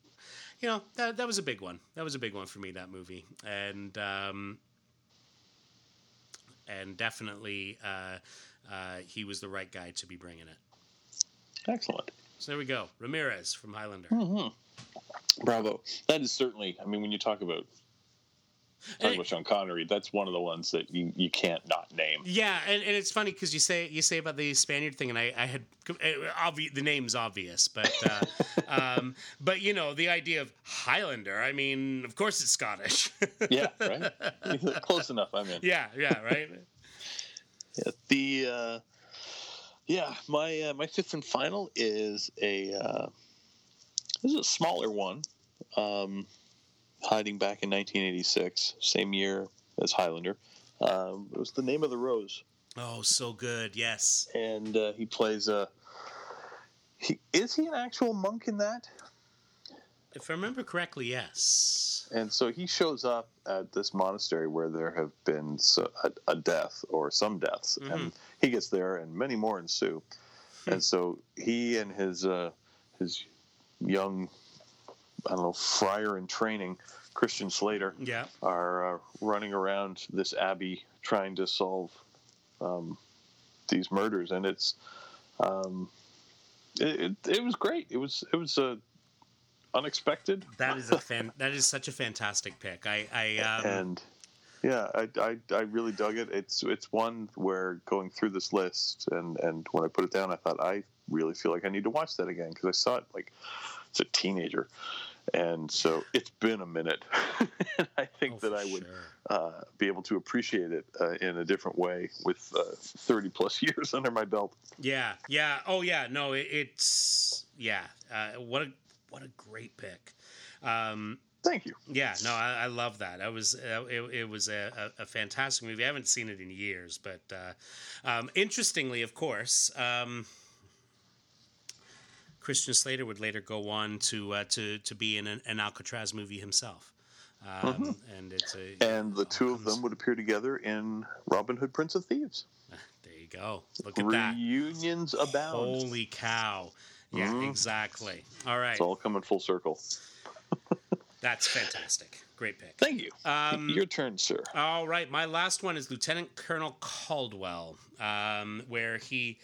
you know that that was a big one. That was a big one for me that movie, and um, and definitely uh, uh, he was the right guy to be bringing it. Excellent. So there we go, Ramirez from Highlander. Bravo. That is certainly, I mean, when you talk about And talk it- about Sean Connery, that's one of the ones that you, you can't not name. Yeah, and, and it's funny because you say you say about the Spaniard thing, and I, I had obvi- the name's obvious, but uh, um, but you know the idea of Highlander. I mean, of course it's Scottish. Yeah, right? Close enough, I'm in. yeah, yeah, right. Yeah, the uh, yeah, my uh, my fifth and final is a uh, this is a smaller one, um, hiding back in 1986, same year as Highlander. Um, it was the name of the rose, Oh, so good. Yes. and uh, he plays a. He, is he an actual monk in that? If I remember correctly, yes. And so he shows up at this monastery where there have been so, a, a death or some deaths, and he gets there, and many more ensue. and so he and his uh, his young, I don't know, friar in training, Christian Slater, Yeah. are uh, running around this abbey trying to solve um, these murders, and it's um, it, it, it was great. It was it was uh, unexpected. That is a fan. that is such a fantastic pick. I, I um, and yeah, I, I, I really dug it. It's it's one where going through this list and and when I put it down, I thought I really feel like I need to watch that again because I saw it like as a teenager, and so it's been a minute. and I think oh, that I would sure. uh, be able to appreciate it uh, in a different way with uh, thirty plus years under my belt. Yeah, yeah. Oh, yeah. No, it, it's yeah. Uh, what a what a great pick. Um, Thank you. Yeah, no, I, I love that. I was uh, it, it was a, a, a fantastic movie. I haven't seen it in years, but uh, um, interestingly, of course, um, Christian Slater would later go on to uh, to to be in an, an Alcatraz movie himself, um, and it's a Mm-hmm. And the two of them would appear together in Robin Hood, Prince of Thieves. there you go. Look at that. Reunions abound. Holy cow! Yeah, Mhm. exactly. All right, It's all coming full circle. that's fantastic. Great pick. Thank you. Um, Your turn, sir. All right, my last one is Lieutenant Colonel Caldwell, um, where he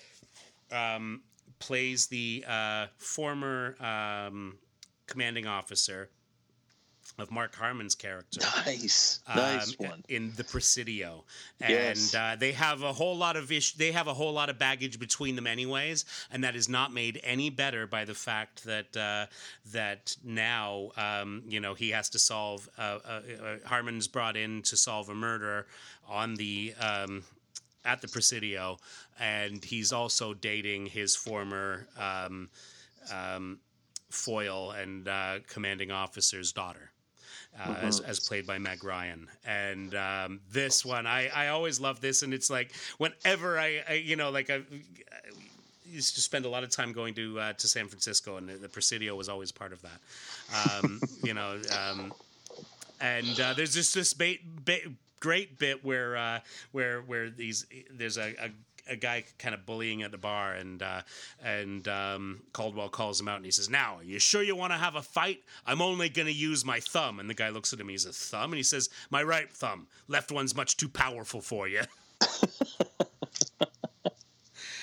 um, plays the uh, former um, commanding officer of Mark Harmon's character. Nice, nice um, one in the Presidio, and yes. uh, they have a whole lot of ish- They have a whole lot of baggage between them, anyways, and that is not made any better by the fact that uh, that now um, you know he has to solve. Uh, uh, uh Harmon's brought in to solve a murder on the. Um, at the Presidio, and he's also dating his former um, um, foil and uh, commanding officer's daughter uh, mm-hmm. as, as played by Meg Ryan. And um, this one, I, I always love this. And it's like whenever I, I you know, like I, I, used to spend a lot of time going to uh, to San Francisco, and the, the, Presidio was always part of that. Um, you know, um, and uh, there's just this ba- ba- great bit where uh, where where these there's a, a a guy kind of bullying at the bar, and uh, and um, Caldwell calls him out, and he says, "Now, are you sure you want to have a fight? I'm only going to use my thumb." And the guy looks at him. He's a thumb, and he says, "My right thumb. Left one's much too powerful for you."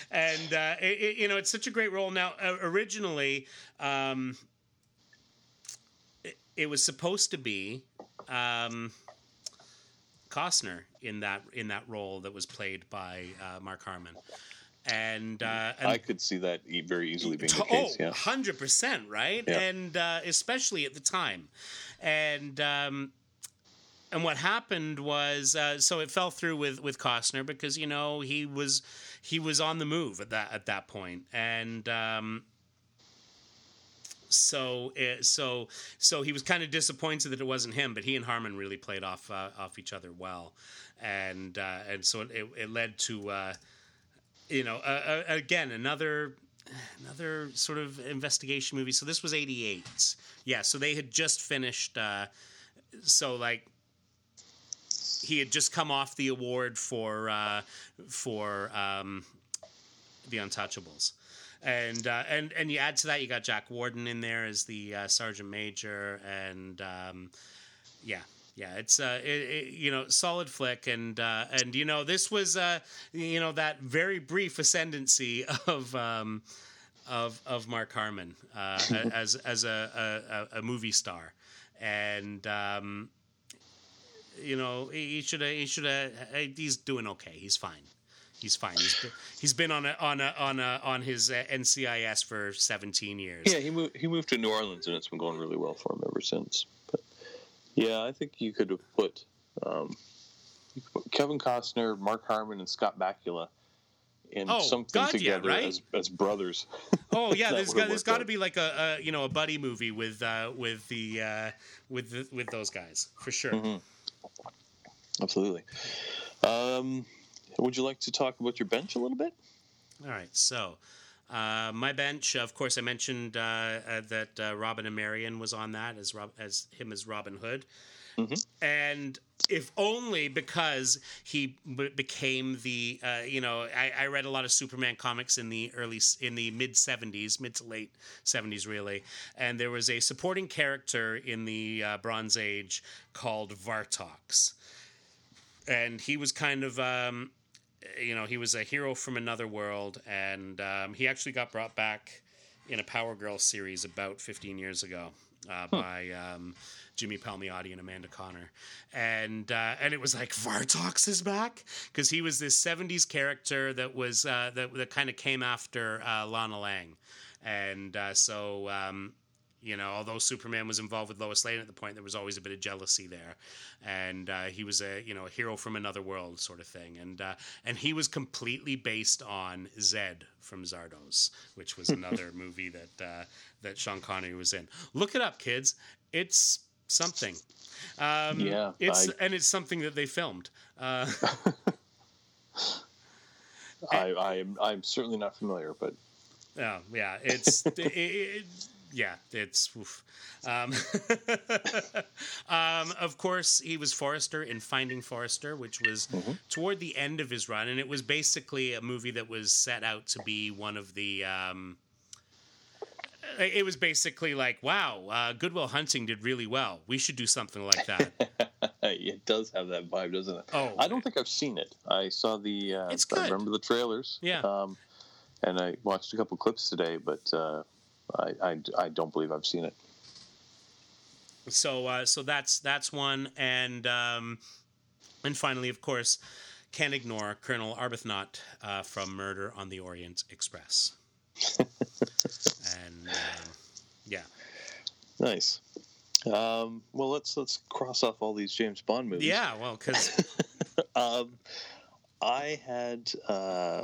and uh, it, you know, it's such a great role. Now, uh, originally, um, it, it, was supposed to be. Um, Costner in that in that role that was played by uh, Mark Harmon. And, uh, and, I could see that very easily being the case. Oh, hundred percent, right? Yeah. And uh, especially at the time, and um, and what happened was uh, so it fell through with with Costner because you know he was he was on the move at that at that point, and um, so so so he was kind of disappointed that it wasn't him, but he and Harmon really played off uh, off each other well, and uh, and so it, it led to uh, you know again another another sort of investigation movie. So this was '88. Yeah, so they had just finished. Uh, so like he had just come off the award for uh, for um, the Untouchables and uh, and and you add to that, you got Jack Warden in there as the uh, sergeant major, and um, yeah, yeah, it's uh, it, it, you know solid flick, and uh, and you know this was uh, you know that very brief ascendancy of. Um, of, of Mark Harmon uh, as as a, a, a, movie star, and um, you know he should he should he's doing okay. He's fine he's fine. He's been, he's been on a, on a, on a, on his uh, NCIS for 17 years. Yeah, he moved he moved to New Orleans and it's been going really well for him ever since. But yeah, I think you could have put, um, put Kevin Costner, Mark Harmon, and Scott Bakula in oh, something God, together yeah, right? as, as brothers. Oh yeah, there's got there's got to be like a, a, you know a buddy movie with uh, with the uh, with the, with those guys for sure. Mm-hmm. Absolutely. Um, would you like to talk about your bench a little bit? All right. So, uh, my bench, of course, I mentioned uh, uh, that uh, Robin and Marion was on that as Rob- as him as Robin Hood, mm-hmm. and if only because he b- became the uh, you know I, I, read a lot of Superman comics in the early in the mid '70s, mid to late '70s, really, and there was a supporting character in the uh, Bronze Age called Vartox, and he was kind of um, you know, he was a hero from another world, and um, he actually got brought back in a Power Girl series about 15 years ago uh, huh. by um, Jimmy Palmiotti and Amanda Conner, and uh, and it was like Vartox is back? Because he was this 70s character that was uh, that that kind of came after uh, Lana Lang, and uh, so um, you know, although Superman was involved with Lois Lane at the point, there was always a bit of jealousy there, and uh, he was a you know a hero from another world sort of thing, and uh, and he was completely based on Zed from Zardoz, which was another movie that uh, that Sean Connery was in. Look it up, kids. It's something. Um, yeah, it's I... and it's something that they filmed. Uh, I, I am I'm certainly not familiar, but Oh yeah, it's it, it, yeah, it's. Um, um, of course, he was Forrester in Finding Forrester, which was mm-hmm. toward the end of his run, and it was basically a movie that was set out to be one of the. Um, it was basically like, wow, uh, Good Will Hunting did really well. We should do something like that. it does have that vibe, doesn't it? Oh, I don't think I've seen it. I saw the. Uh, it's good. I remember the trailers. Yeah. Um, and I watched a couple clips today, but uh, I, I I don't believe I've seen it. So uh, so that's that's one, and um, and finally, of course, can't ignore Colonel Arbuthnot uh, from Murder on the Orient Express. and um, yeah, Nice. Um, well, let's let's cross off all these James Bond movies. yeah. Well, because um, I had uh,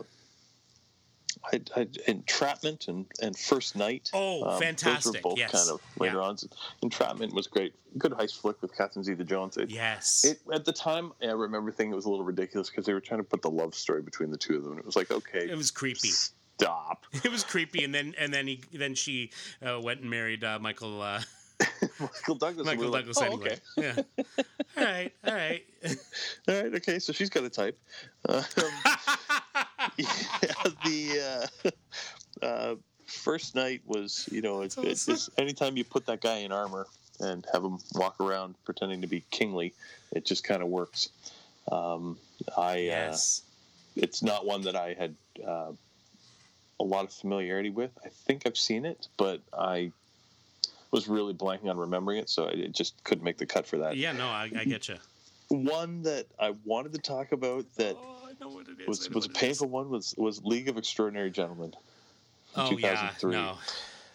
I, I Entrapment and, and First Knight. Oh, Um, fantastic, Those were both yes. kind of later Yeah. on. Entrapment was great. Good heist flick with Catherine Zeta-Jones. It, yes, it at the time I remember thinking it was a little ridiculous because they were trying to put the love story between the two of them. And it was like, okay, it was creepy. stop. It was creepy, and then and then he then she uh, went and married uh, Michael uh, Michael Douglas. Michael we were like, Douglas oh, anyway. okay. Yeah. all right, all right. All right, okay. So she's got a type. Um, the uh, uh, first knight was, you know, it's, That's it's anytime you put that guy in armor and have him walk around pretending to be kingly, it just kind of works. Um, I yes. uh, it's not one that I had uh, a lot of familiarity with. I think I've seen it, but I was really blanking on remembering it, so I it just couldn't make the cut for that. Yeah. No, I, I get you. One that I wanted to talk about that Oh, I know what it is. Was was a what it is. painful one was was League of Extraordinary Gentlemen. Oh yeah, 2003. no.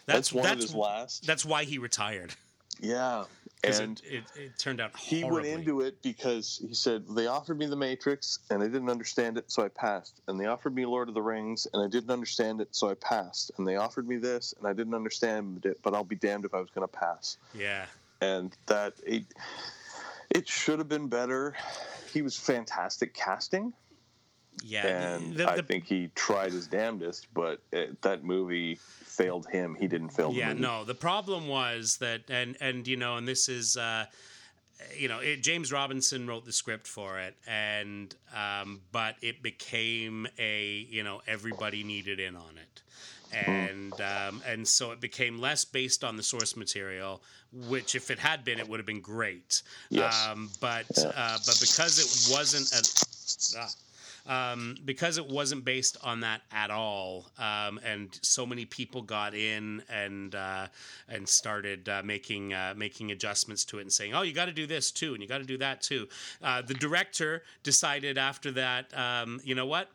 That's, one that's of his last. That's why he retired. yeah, and it, it, it turned out he went into it because he said they offered me the Matrix and I didn't understand it, so I passed. And they offered me Lord of the Rings and I didn't understand it, so I passed. And they offered me this and I didn't understand it, but I'll be damned if I was going to pass. Yeah. And that it, it should have been better. He was fantastic casting. Yeah. and the- I think he tried his damnedest, but it, that movie failed him. He didn't fail the yeah no the problem was that and and you know and this is uh you know it, james robinson wrote the script for it and um but it became a you know everybody needed in on it and um, and so it became less based on the source material, which if it had been, it would have been great. Yes. Um, but Yeah. uh, but because it wasn't a, ah, um, because it wasn't based on that at all, um, and so many people got in and uh, and started uh, making uh, making adjustments to it and saying, "Oh, you got to do this too, and you got to do that too." Uh, the director decided after that, um, you know what,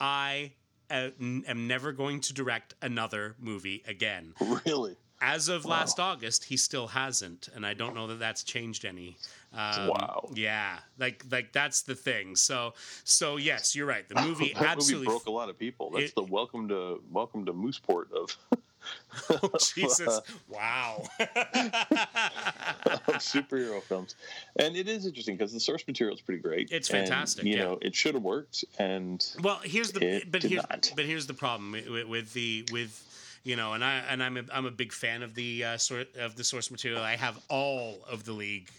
I uh, am never going to direct another movie again. Really? As of last August, he still hasn't, and I don't know that that's changed any. Um, Wow. Yeah, like like that's the thing. So so yes, you're right. The movie that absolutely. movie broke a lot of people. That's It- the welcome to welcome to Mooseport of, oh, Jesus! Wow. of superhero films, and it is interesting because the source material is pretty great. It's and, fantastic, you yeah. know, it should have worked, and Well, here's the but here's but here's the problem with, with the with you know, and I and I'm a, I'm a big fan of the uh, sort of the source material. I have all of the league.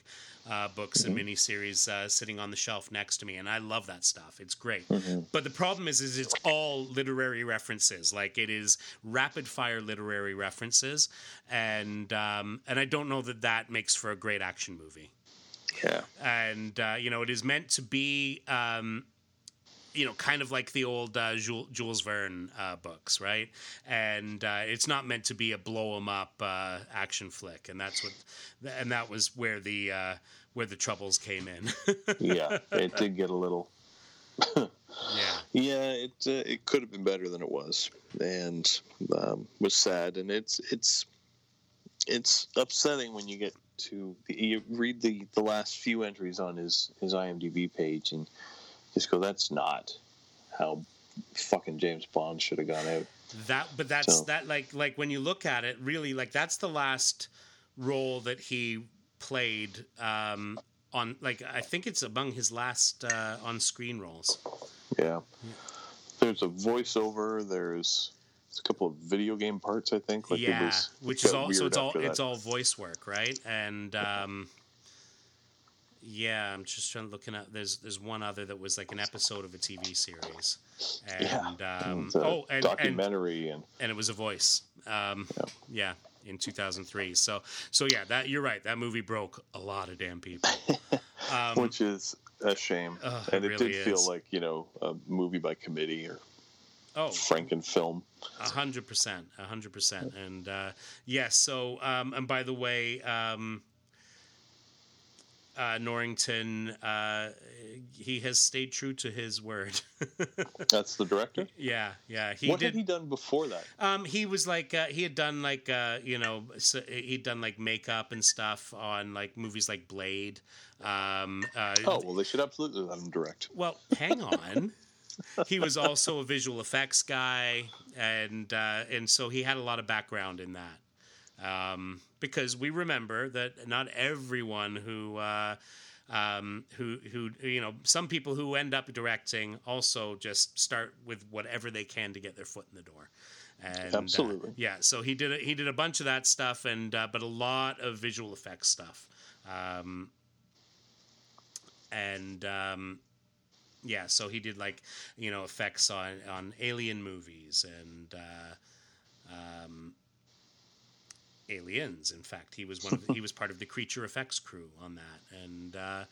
Uh, books and Mm-hmm. miniseries uh, sitting on the shelf next to me, and I love that stuff. It's great. Mm-hmm. But the problem is, is it's all literary references. Like it is rapid fire literary references, and um, and I don't know that that makes for a great action movie yeah, and uh, you know it is meant to be um, you know kind of like the old uh, Jules, Jules Verne uh, books right and uh, it's not meant to be a blow 'em up uh, action flick and that's what and that was where the uh, where the troubles came in yeah, it did get a little. yeah Yeah, it uh, it could have been better than it was, and um, was sad. And it's it's it's upsetting when you get to the, you read the the last few entries on his his IMDb page and just go, that's not how fucking James Bond should have gone out. that but that's So- that like like when you look at it really like that's the last role that he played um on like i think it's among his last uh on screen roles Yeah, yeah. there's a voiceover. There's a couple of video game parts. I think. Like yeah, it was, which is all so it's all it's all voice work, right? And um, yeah, I'm just trying to looking at. There's there's one other that was like an episode of a TV series, and yeah. um, oh, and, and documentary and and it was a voice. Um, yeah. in 2003. So so yeah, that you're right. That movie broke a lot of damn people. Um, which is a shame. Ugh, and it it, really did feel is. like you know a movie by committee or Oh. Frankenfilm. A hundred percent, a hundred percent, and uh, yes. So, um, and by the way, um, uh, Norrington, uh, he has stayed true to his word. That's the director. yeah, yeah. He what did. had he done before that? Um, he was like uh, he had done like uh, you know so he'd done like makeup and stuff on like movies like Blade. Um, uh, Oh well, they should absolutely let him direct. well, hang on. he was also a visual effects guy, and uh, and so he had a lot of background in that. Um, because we remember that not everyone who uh, um, who who you know some people who end up directing also just start with whatever they can to get their foot in the door. And, uh, Absolutely. yeah. So he did a, he did a bunch of that stuff, and uh, but a lot of visual effects stuff. Um, and um, yeah, so he did like you know effects on on alien movies and uh, um, aliens. In fact, he was one of the, he was part of the creature effects crew on that, and uh,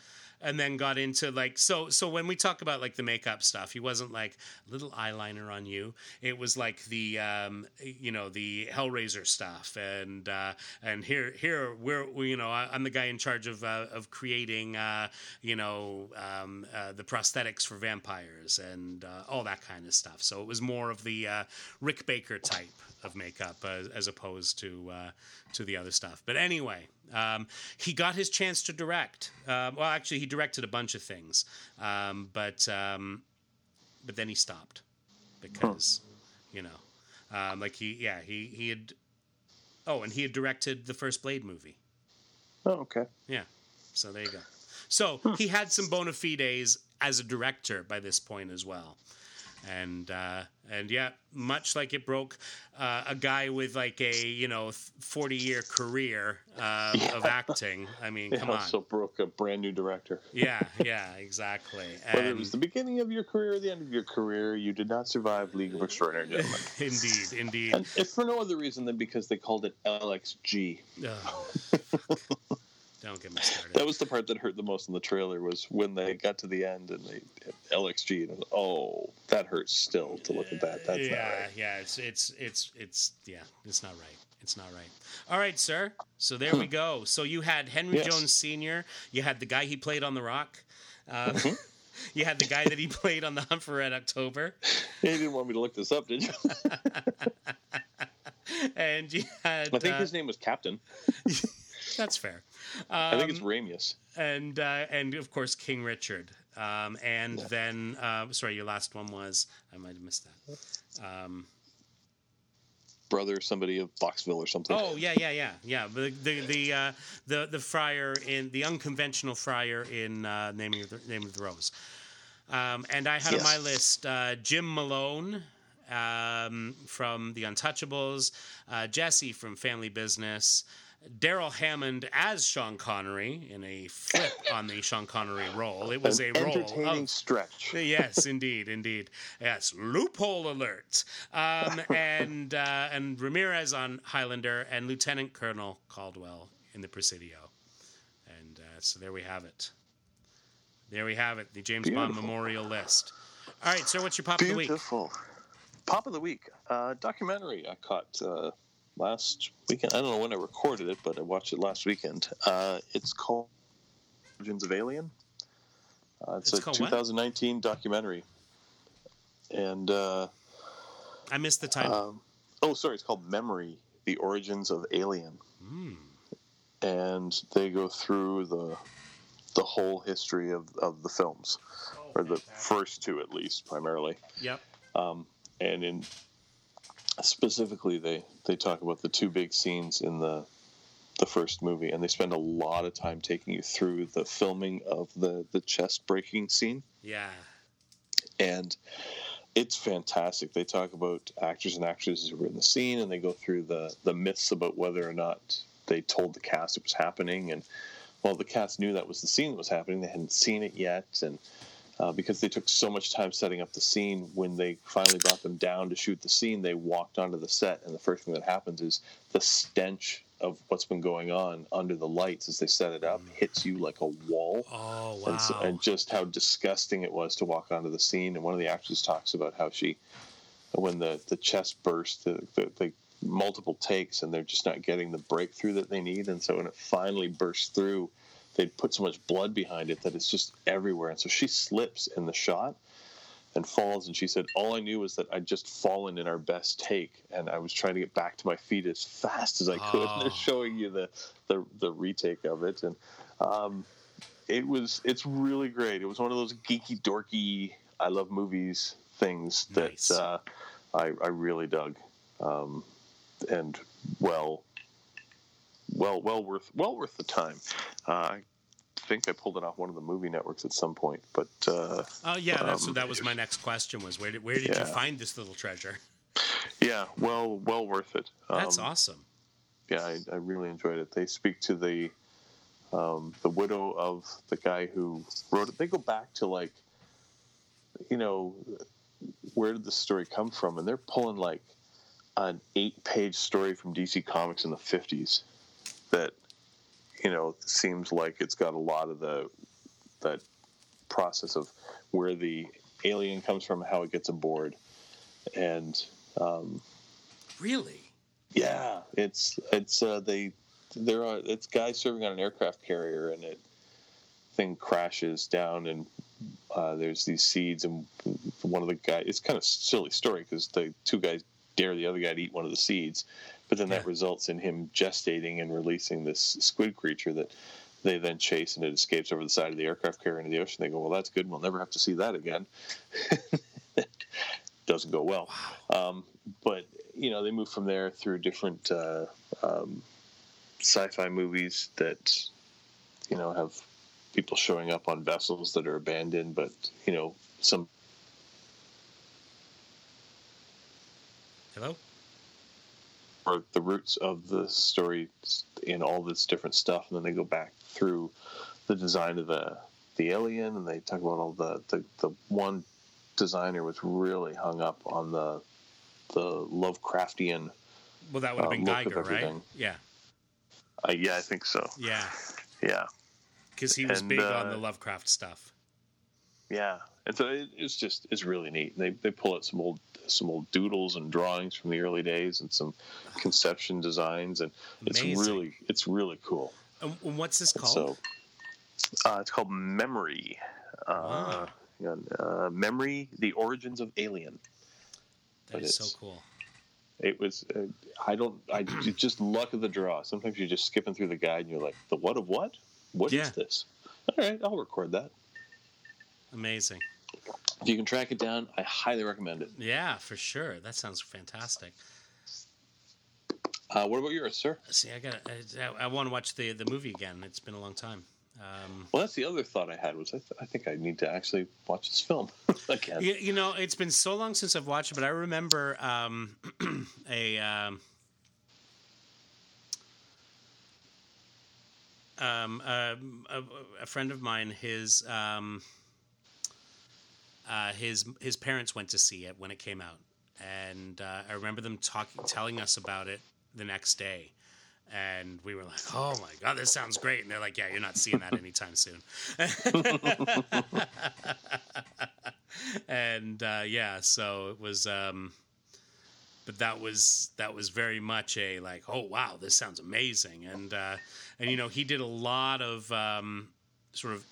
and then got into like so so when we talk about like the makeup stuff, he wasn't like little eyeliner on you. It was like the um, you know the Hellraiser stuff, and uh, and here here we're we, you know I, I'm the guy in charge of uh, of creating uh, you know um, uh, the prosthetics for vampires and uh, all that kind of stuff. So it was more of the uh, Rick Baker type of makeup uh, as opposed to uh, to the other stuff. But anyway, um, he got his chance to direct. Uh, well, actually, he directed a bunch of things, um, but um, but then he stopped because you know, um, like he yeah he he had oh and he had directed the first Blade movie. Oh, okay. Yeah. So there you go. So he had some bona fides as a director by this point as well. And uh, and yeah, much like it broke uh, a guy with like a you know forty year career uh, of acting. I mean, It come on. also broke a brand new director. Yeah, yeah, exactly. Whether it was the beginning of your career or the end of your career, you did not survive League of Extraordinary Gentlemen. indeed, indeed. and if for no other reason than because they called it LXG. Don't get me started. That was the part that hurt the most in the trailer was when they got to the end and they LXG and oh, that hurts still to look at that. That's yeah, not right. yeah. It's it's it's it's yeah. It's not right. It's not right. All right, sir. So there we go. So you had Henry Yes. Jones Sr. You had the guy he played on The Rock. Uh, Mm-hmm. you had the guy that he played on The Hunt for Red October, You didn't want me to look this up, did you? and you had. I think uh, his name was Captain. that's fair. I think it's Um, Ramius. and uh, and of course King Richard. Um, and then uh, sorry, your last one was I might have missed that. Um, Brother, somebody of Foxville or something. Oh yeah, yeah, yeah, yeah. The the the uh, the, the friar in the unconventional friar in uh, naming of the name of the rose. Um, and I had on my list uh, Jim Malone um, from The Untouchables, uh, Jesse from Family Business, Darrell Hammond as Sean Connery in a flip on the Sean Connery role. It was An a role entertaining of stretch. yes, indeed, indeed. Yes, loophole alert. Um, and uh, and Ramirez on Highlander and Lieutenant Colonel Caldwell in the Presidio. And uh, so there we have it. There we have it. The James Bond Memorial List. All right, sir. What's your pop of the week? Beautiful. Pop of the week. Uh, documentary I caught uh, last weekend. I don't know when I recorded it, but I watched it last weekend. Uh, it's called Origins of Alien. Uh, it's, It's a called what? 2019 documentary. And, uh, I missed the title. um, oh, sorry, it's called Memory The Origins of Alien. Hmm. And they go through the the whole history of, of the films, or the first two at least, primarily. Yep. um, and in specifically they they talk about the two big scenes in the the first movie and they spend a lot of time taking you through the filming of the the chest breaking scene. Yeah. and it's fantastic. They talk about actors and actresses who were in the scene and they go through the the myths about whether or not they told the cast it was happening. And well the cast knew that was the scene that was happening they hadn't seen it yet. And uh, because they took so much time setting up the scene when they finally brought them down to shoot the scene they walked onto the set and the first thing that happens is the stench of what's been going on under the lights as they set it up hits you like a wall Oh wow. and, and just how disgusting it was to walk onto the scene. And one of the actors talks about how she when the the chest burst, the, the, the multiple takes, and they're just not getting the breakthrough that they need. And so when it finally bursts through, they'd put so much blood behind it that it's just everywhere. And so she slips in the shot and falls. And she said, All I knew was that I'd just fallen in our best take. And I was trying to get back to my feet as fast as I could. Oh. And they're showing you the, the, the retake of it. And um, it was, it's really great. It was one of those geeky, dorky, I love movies things that uh, I, I, really dug. Um, and well, well, well worth, well worth the time. Uh, I think I pulled it off one of the movie networks at some point. But uh, oh yeah, that's, um, that was my next question. Was where did where did yeah. you find this little treasure? Yeah, well, well worth it. Um, that's awesome. Yeah, I, I, really enjoyed it. They speak to the um, the widow of the guy who wrote it. They go back to like, you know, where did the story come from? And they're pulling like an eight page story from DC Comics in the fifties that you know, seems like it's got a lot of the that process of where the alien comes from, how it gets aboard, and um, really, yeah, it's it's uh, they there are it's guys serving on an aircraft carrier, and it thing crashes down, and uh, there's these seeds, and one of the guys. It's kind of silly story because the two guys dare the other guy to eat one of the seeds, but then yeah. that results in him gestating and releasing this squid creature that they then chase and it escapes over the side of the aircraft carrier into the ocean. They go, well, that's good. We'll never have to see that again. Doesn't go well. Um, but, you know, they move from there through different uh, um, sci fi movies that, you know, have people showing up on vessels that are abandoned, but, you know, some. Hello? or the roots of the story in all this different stuff, and then they go back through the design of the the alien, and they talk about all the the, the one designer was really hung up on the the Lovecraftian. Well, that would have been uh, Giger, right? Yeah. Uh, yeah, I think so. Yeah. Yeah. Because he was and, big uh, on the Lovecraft stuff. Yeah, and so it, it's just it's really neat. They they pull out some old some old doodles and drawings from the early days and some conception designs, and Amazing. it's really it's really cool. And what's this called? So, uh, it's called Memory. Uh, wow. uh, Memory: The Origins of Alien. That but is so cool. It was. Uh, I don't. I just luck of the draw. Sometimes you're just skipping through the guide and you're like, "The what of what? What yeah. is this?" All right, I'll record that. Amazing. If you can track it down, I highly recommend it. Yeah, for sure. That sounds fantastic. Uh, what about yours, sir? See, I got. I, I, want to watch the the movie again. It's been a long time. Um, well, that's the other thought I had was I, th- I think I need to actually watch this film again. You, you, know, it's been so long since I've watched it, but I remember um, a. Um, um, a, a, friend of mine, his um, uh, his his parents went to see it when it came out, and uh, I remember them talking, telling us about it the next day, and we were like, "Oh my god, this sounds great!" And they're like, "Yeah, you're not seeing that anytime soon." and uh, yeah, so it was. Um, but that was that was very much a like, oh wow, this sounds amazing, and uh, and you know he did a lot of um, sort of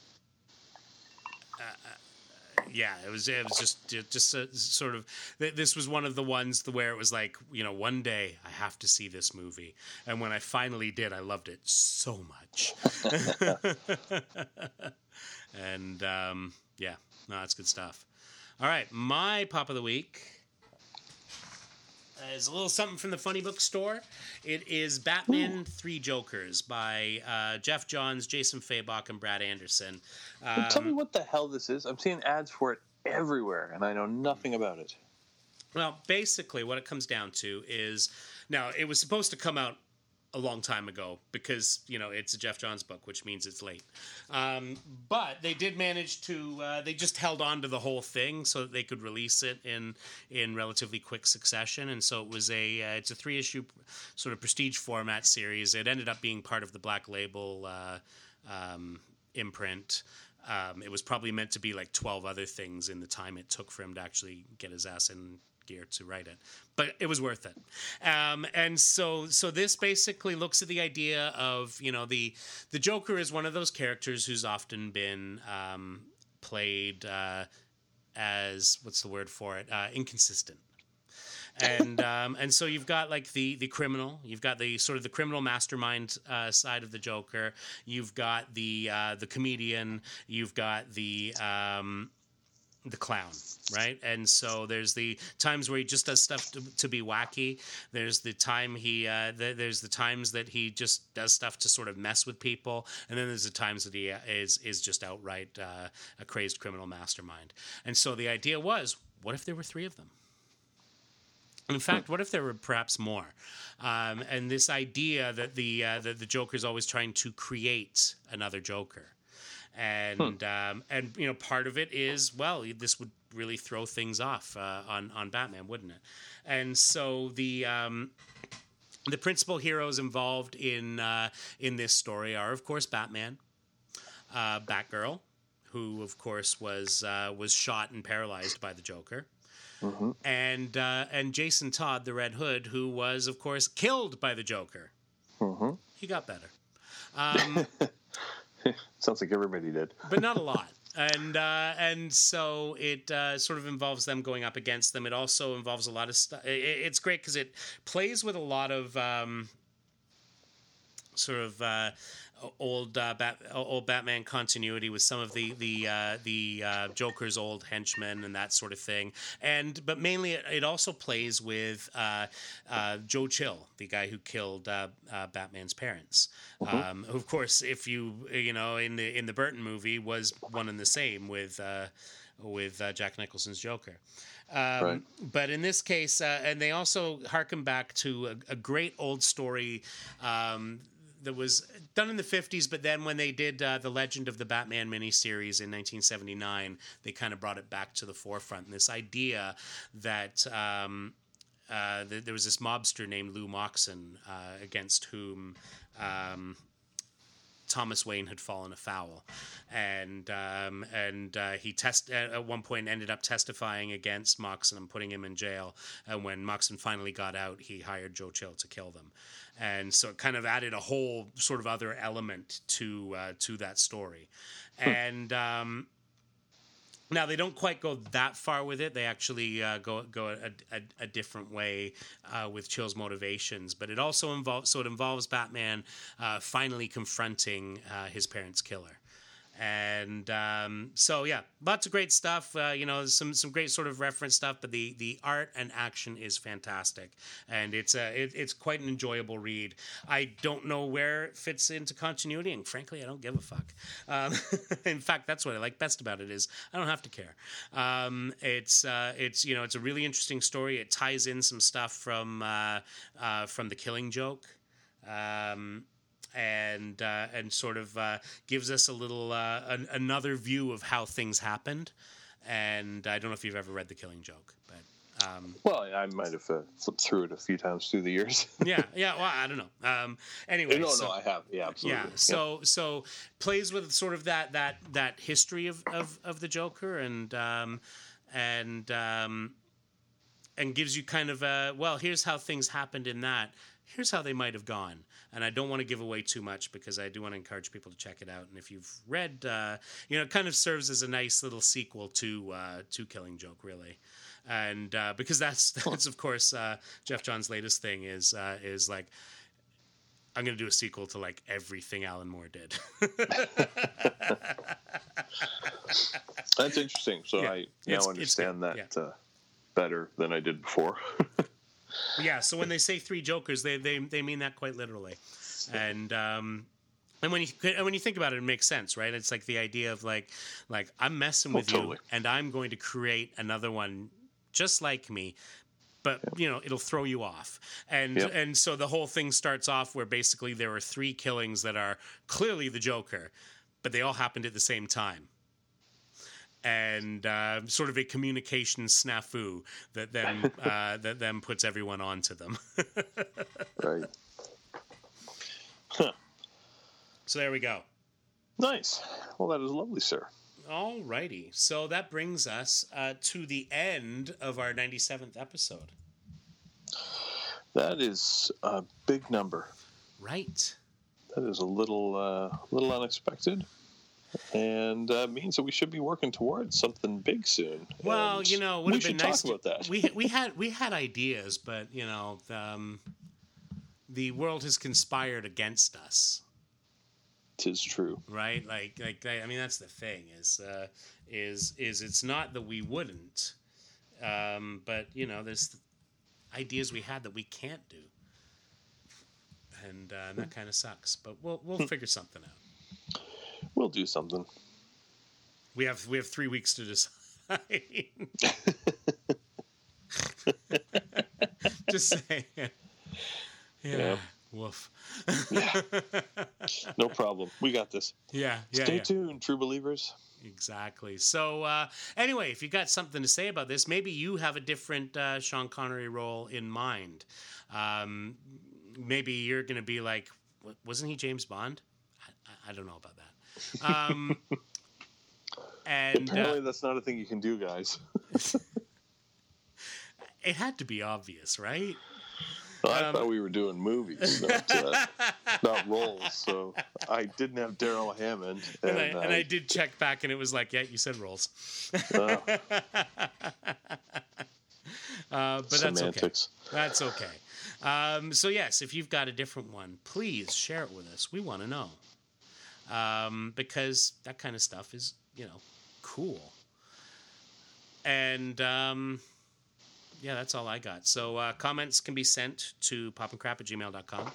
yeah, it was it was just just a, sort of this was one of the ones where it was like you know one day I have to see this movie, and when I finally did, I loved it so much. and um, yeah, no, that's good stuff. All right, my pop of the week is a little something from the funny book store. It is Batman Ooh. Three Jokers by uh, Geoff Johns, Jason Fabok, and Brad Anderson. Um, tell me what the hell this is. I'm seeing ads for it everywhere, and I know nothing about it. Well, basically, what it comes down to is now it was supposed to come out a long time ago because you know it's a Geoff Johns book, which means it's late. Um, but they did manage to. Uh, they just held on to the whole thing so that they could release it in in relatively quick succession, and so it was a uh, it's a three issue sort of prestige format series. It ended up being part of the Black Label uh, um, imprint. Um, it was probably meant to be like 12 other things in the time it took for him to actually get his ass in gear to write it, but it was worth it. Um, and so so this basically looks at the idea of you know the the Joker is one of those characters who's often been um, played uh, as what's the word for it? Uh, inconsistent. And um, and so you've got like the the criminal, you've got the sort of the criminal mastermind uh, side of the Joker, you've got the uh, the comedian, you've got the um, the clown, right? And so there's the times where he just does stuff to, to be wacky. There's the time he, uh, the, there's the times that he just does stuff to sort of mess with people, and then there's the times that he uh, is is just outright uh, a crazed criminal mastermind. And so the idea was, what if there were three of them? In fact, what if there were perhaps more? Um, and this idea that the uh, that the Joker is always trying to create another Joker, and hmm. um, and you know part of it is well, this would really throw things off uh, on on Batman, wouldn't it? And so the um, the principal heroes involved in uh, in this story are, of course, Batman, uh, Batgirl, who of course was uh, was shot and paralyzed by the Joker mm-hmm. and uh, and Jason Todd, the Red Hood, who was of course killed by the Joker. Mm-hmm. He got better. Um, Sounds like everybody did, but not a lot. And uh, and so it uh, sort of involves them going up against them. It also involves a lot of stuff. It, it's great because it plays with a lot of um, sort of uh, old uh, Bat, old Batman continuity with some of the the uh, the uh, Joker's old henchmen and that sort of thing. And but mainly it, it also plays with uh, uh, Joe Chill, the guy who killed uh, Batman's parents. Mm-hmm. Um, of course, if you you know in the in the Burton movie was one and the same with with Jack Nicholson's Joker. Um, right. But in this case, uh, and they also harken back to a, a great old story um, that was done in the 50s, but then when they did uh, the Legend of the Batman miniseries in 1979, they kind of brought it back to the forefront. And this idea that um, uh, th- there was this mobster named Lew Moxon uh, against whom. Um, Thomas Wayne had fallen afoul, and um, and uh, he test at one point ended up testifying against Moxon and putting him in jail. And when Moxon finally got out, he hired Joe Chill to kill them and so it kind of added a whole sort of other element to uh, to that story, and. Um, now they don't quite go that far with it. They actually uh, go go a, a, a different way uh, with Chill's motivations, but it also involves so it involves Batman uh, finally confronting uh, his parents' killer and um, so yeah, lots of great stuff. Uh, you know, some some great sort of reference stuff, but the the art and action is fantastic, and it's a it, it's quite an enjoyable read. I don't know where it fits into continuity, and frankly, I don't give a fuck. Um, in fact, that's what I like best about it is I don't have to care. Um, it's uh, it's you know it's a really interesting story. It ties in some stuff from uh, uh from the Killing Joke. And uh, and sort of uh, gives us a little uh, an, another view of how things happened. And I don't know if you've ever read The Killing Joke, but. Um, well, I might have uh, flipped through it a few times through the years. yeah, yeah. Well, I don't know. Um, anyway, no, so, no, I have. Yeah, absolutely. Yeah. So, yeah. so plays with sort of that that that history of of, of the Joker, and um, and um, and gives you kind of a well, here's how things happened in that. Here's how they might have gone and I don't want to give away too much because I do want to encourage people to check it out. And if you've read, uh, you know, it kind of serves as a nice little sequel to uh, to Killing Joke, really. And uh, because that's that's of course uh, Geoff Johns' latest thing is uh, is like I'm going to do a sequel to like everything Alan Moore did. That's interesting. So yeah, I now understand that yeah. uh, better than I did before. yeah. So when they say three Jokers, they they they mean that quite literally, and. um and when you and when you think about it, it makes sense, right? It's like the idea of like like I'm messing oh, with oh, totally. you, and I'm going to create another one just like me, but you know it'll throw you off and yep. and so the whole thing starts off where basically there are three killings that are clearly the joker but they all happened at the same time and uh, sort of a communication snafu that then uh, that then puts everyone onto them. right. Huh. So there we go. Nice. Well, that is lovely, sir. All righty. So that brings us uh, to the end of our 97th episode. That is a big number. Right. That is a little, uh, little unexpected, and uh, means that we should be working towards something big soon. Well, And you know, it would we have been nice. talk to- about that. We we had we had ideas, but you know, um, the world has conspired against us. Tis true. right like like i mean that's the thing is uh is is it's not that we wouldn't um but you know there's ideas we had that we can't do and uh, that kind of sucks but we'll we'll figure something out We'll do something. we have we have three weeks to decide just saying yeah, Yeah. woof yeah. No problem. We got this. yeah yeah, Stay yeah. tuned, true believers. Exactly. So, uh, anyway, if you got something to say about this, maybe you have a different uh, Sean Connery role in mind. Um, maybe you're going to be like, wasn't he James Bond? I, I- I don't know about that. Um, and Apparently, uh, that's not a thing you can do, guys. it had to be obvious, right? I Um, thought we were doing movies, not, uh, not roles. So I didn't have Darrell Hammond, And, and, I, and I did check back, and it was like, yeah, you said roles. uh, Uh, but that's okay. That's okay. Um, so yes, if you've got a different one, please share it with us. We want to know um, because that kind of stuff is, you know, cool. And um, yeah, that's all I got. So uh, comments can be sent to popandcrap at gmail.com.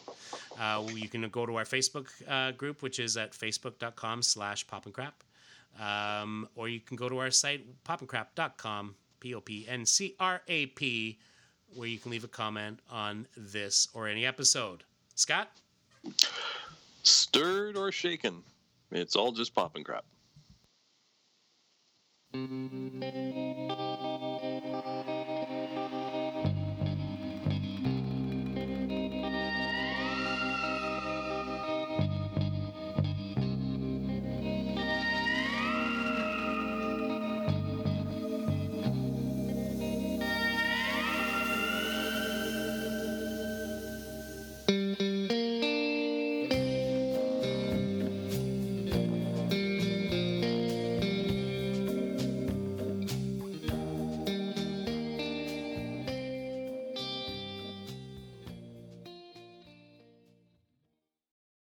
Uh, you can go to our Facebook uh, group, which is at facebook.com slash popandcrap. Um, or you can go to our site, popandcrap.com, P-O-P-N-C-R-A-P, where you can leave a comment on this or any episode. Scott? stirred or shaken. It's all just popping crap.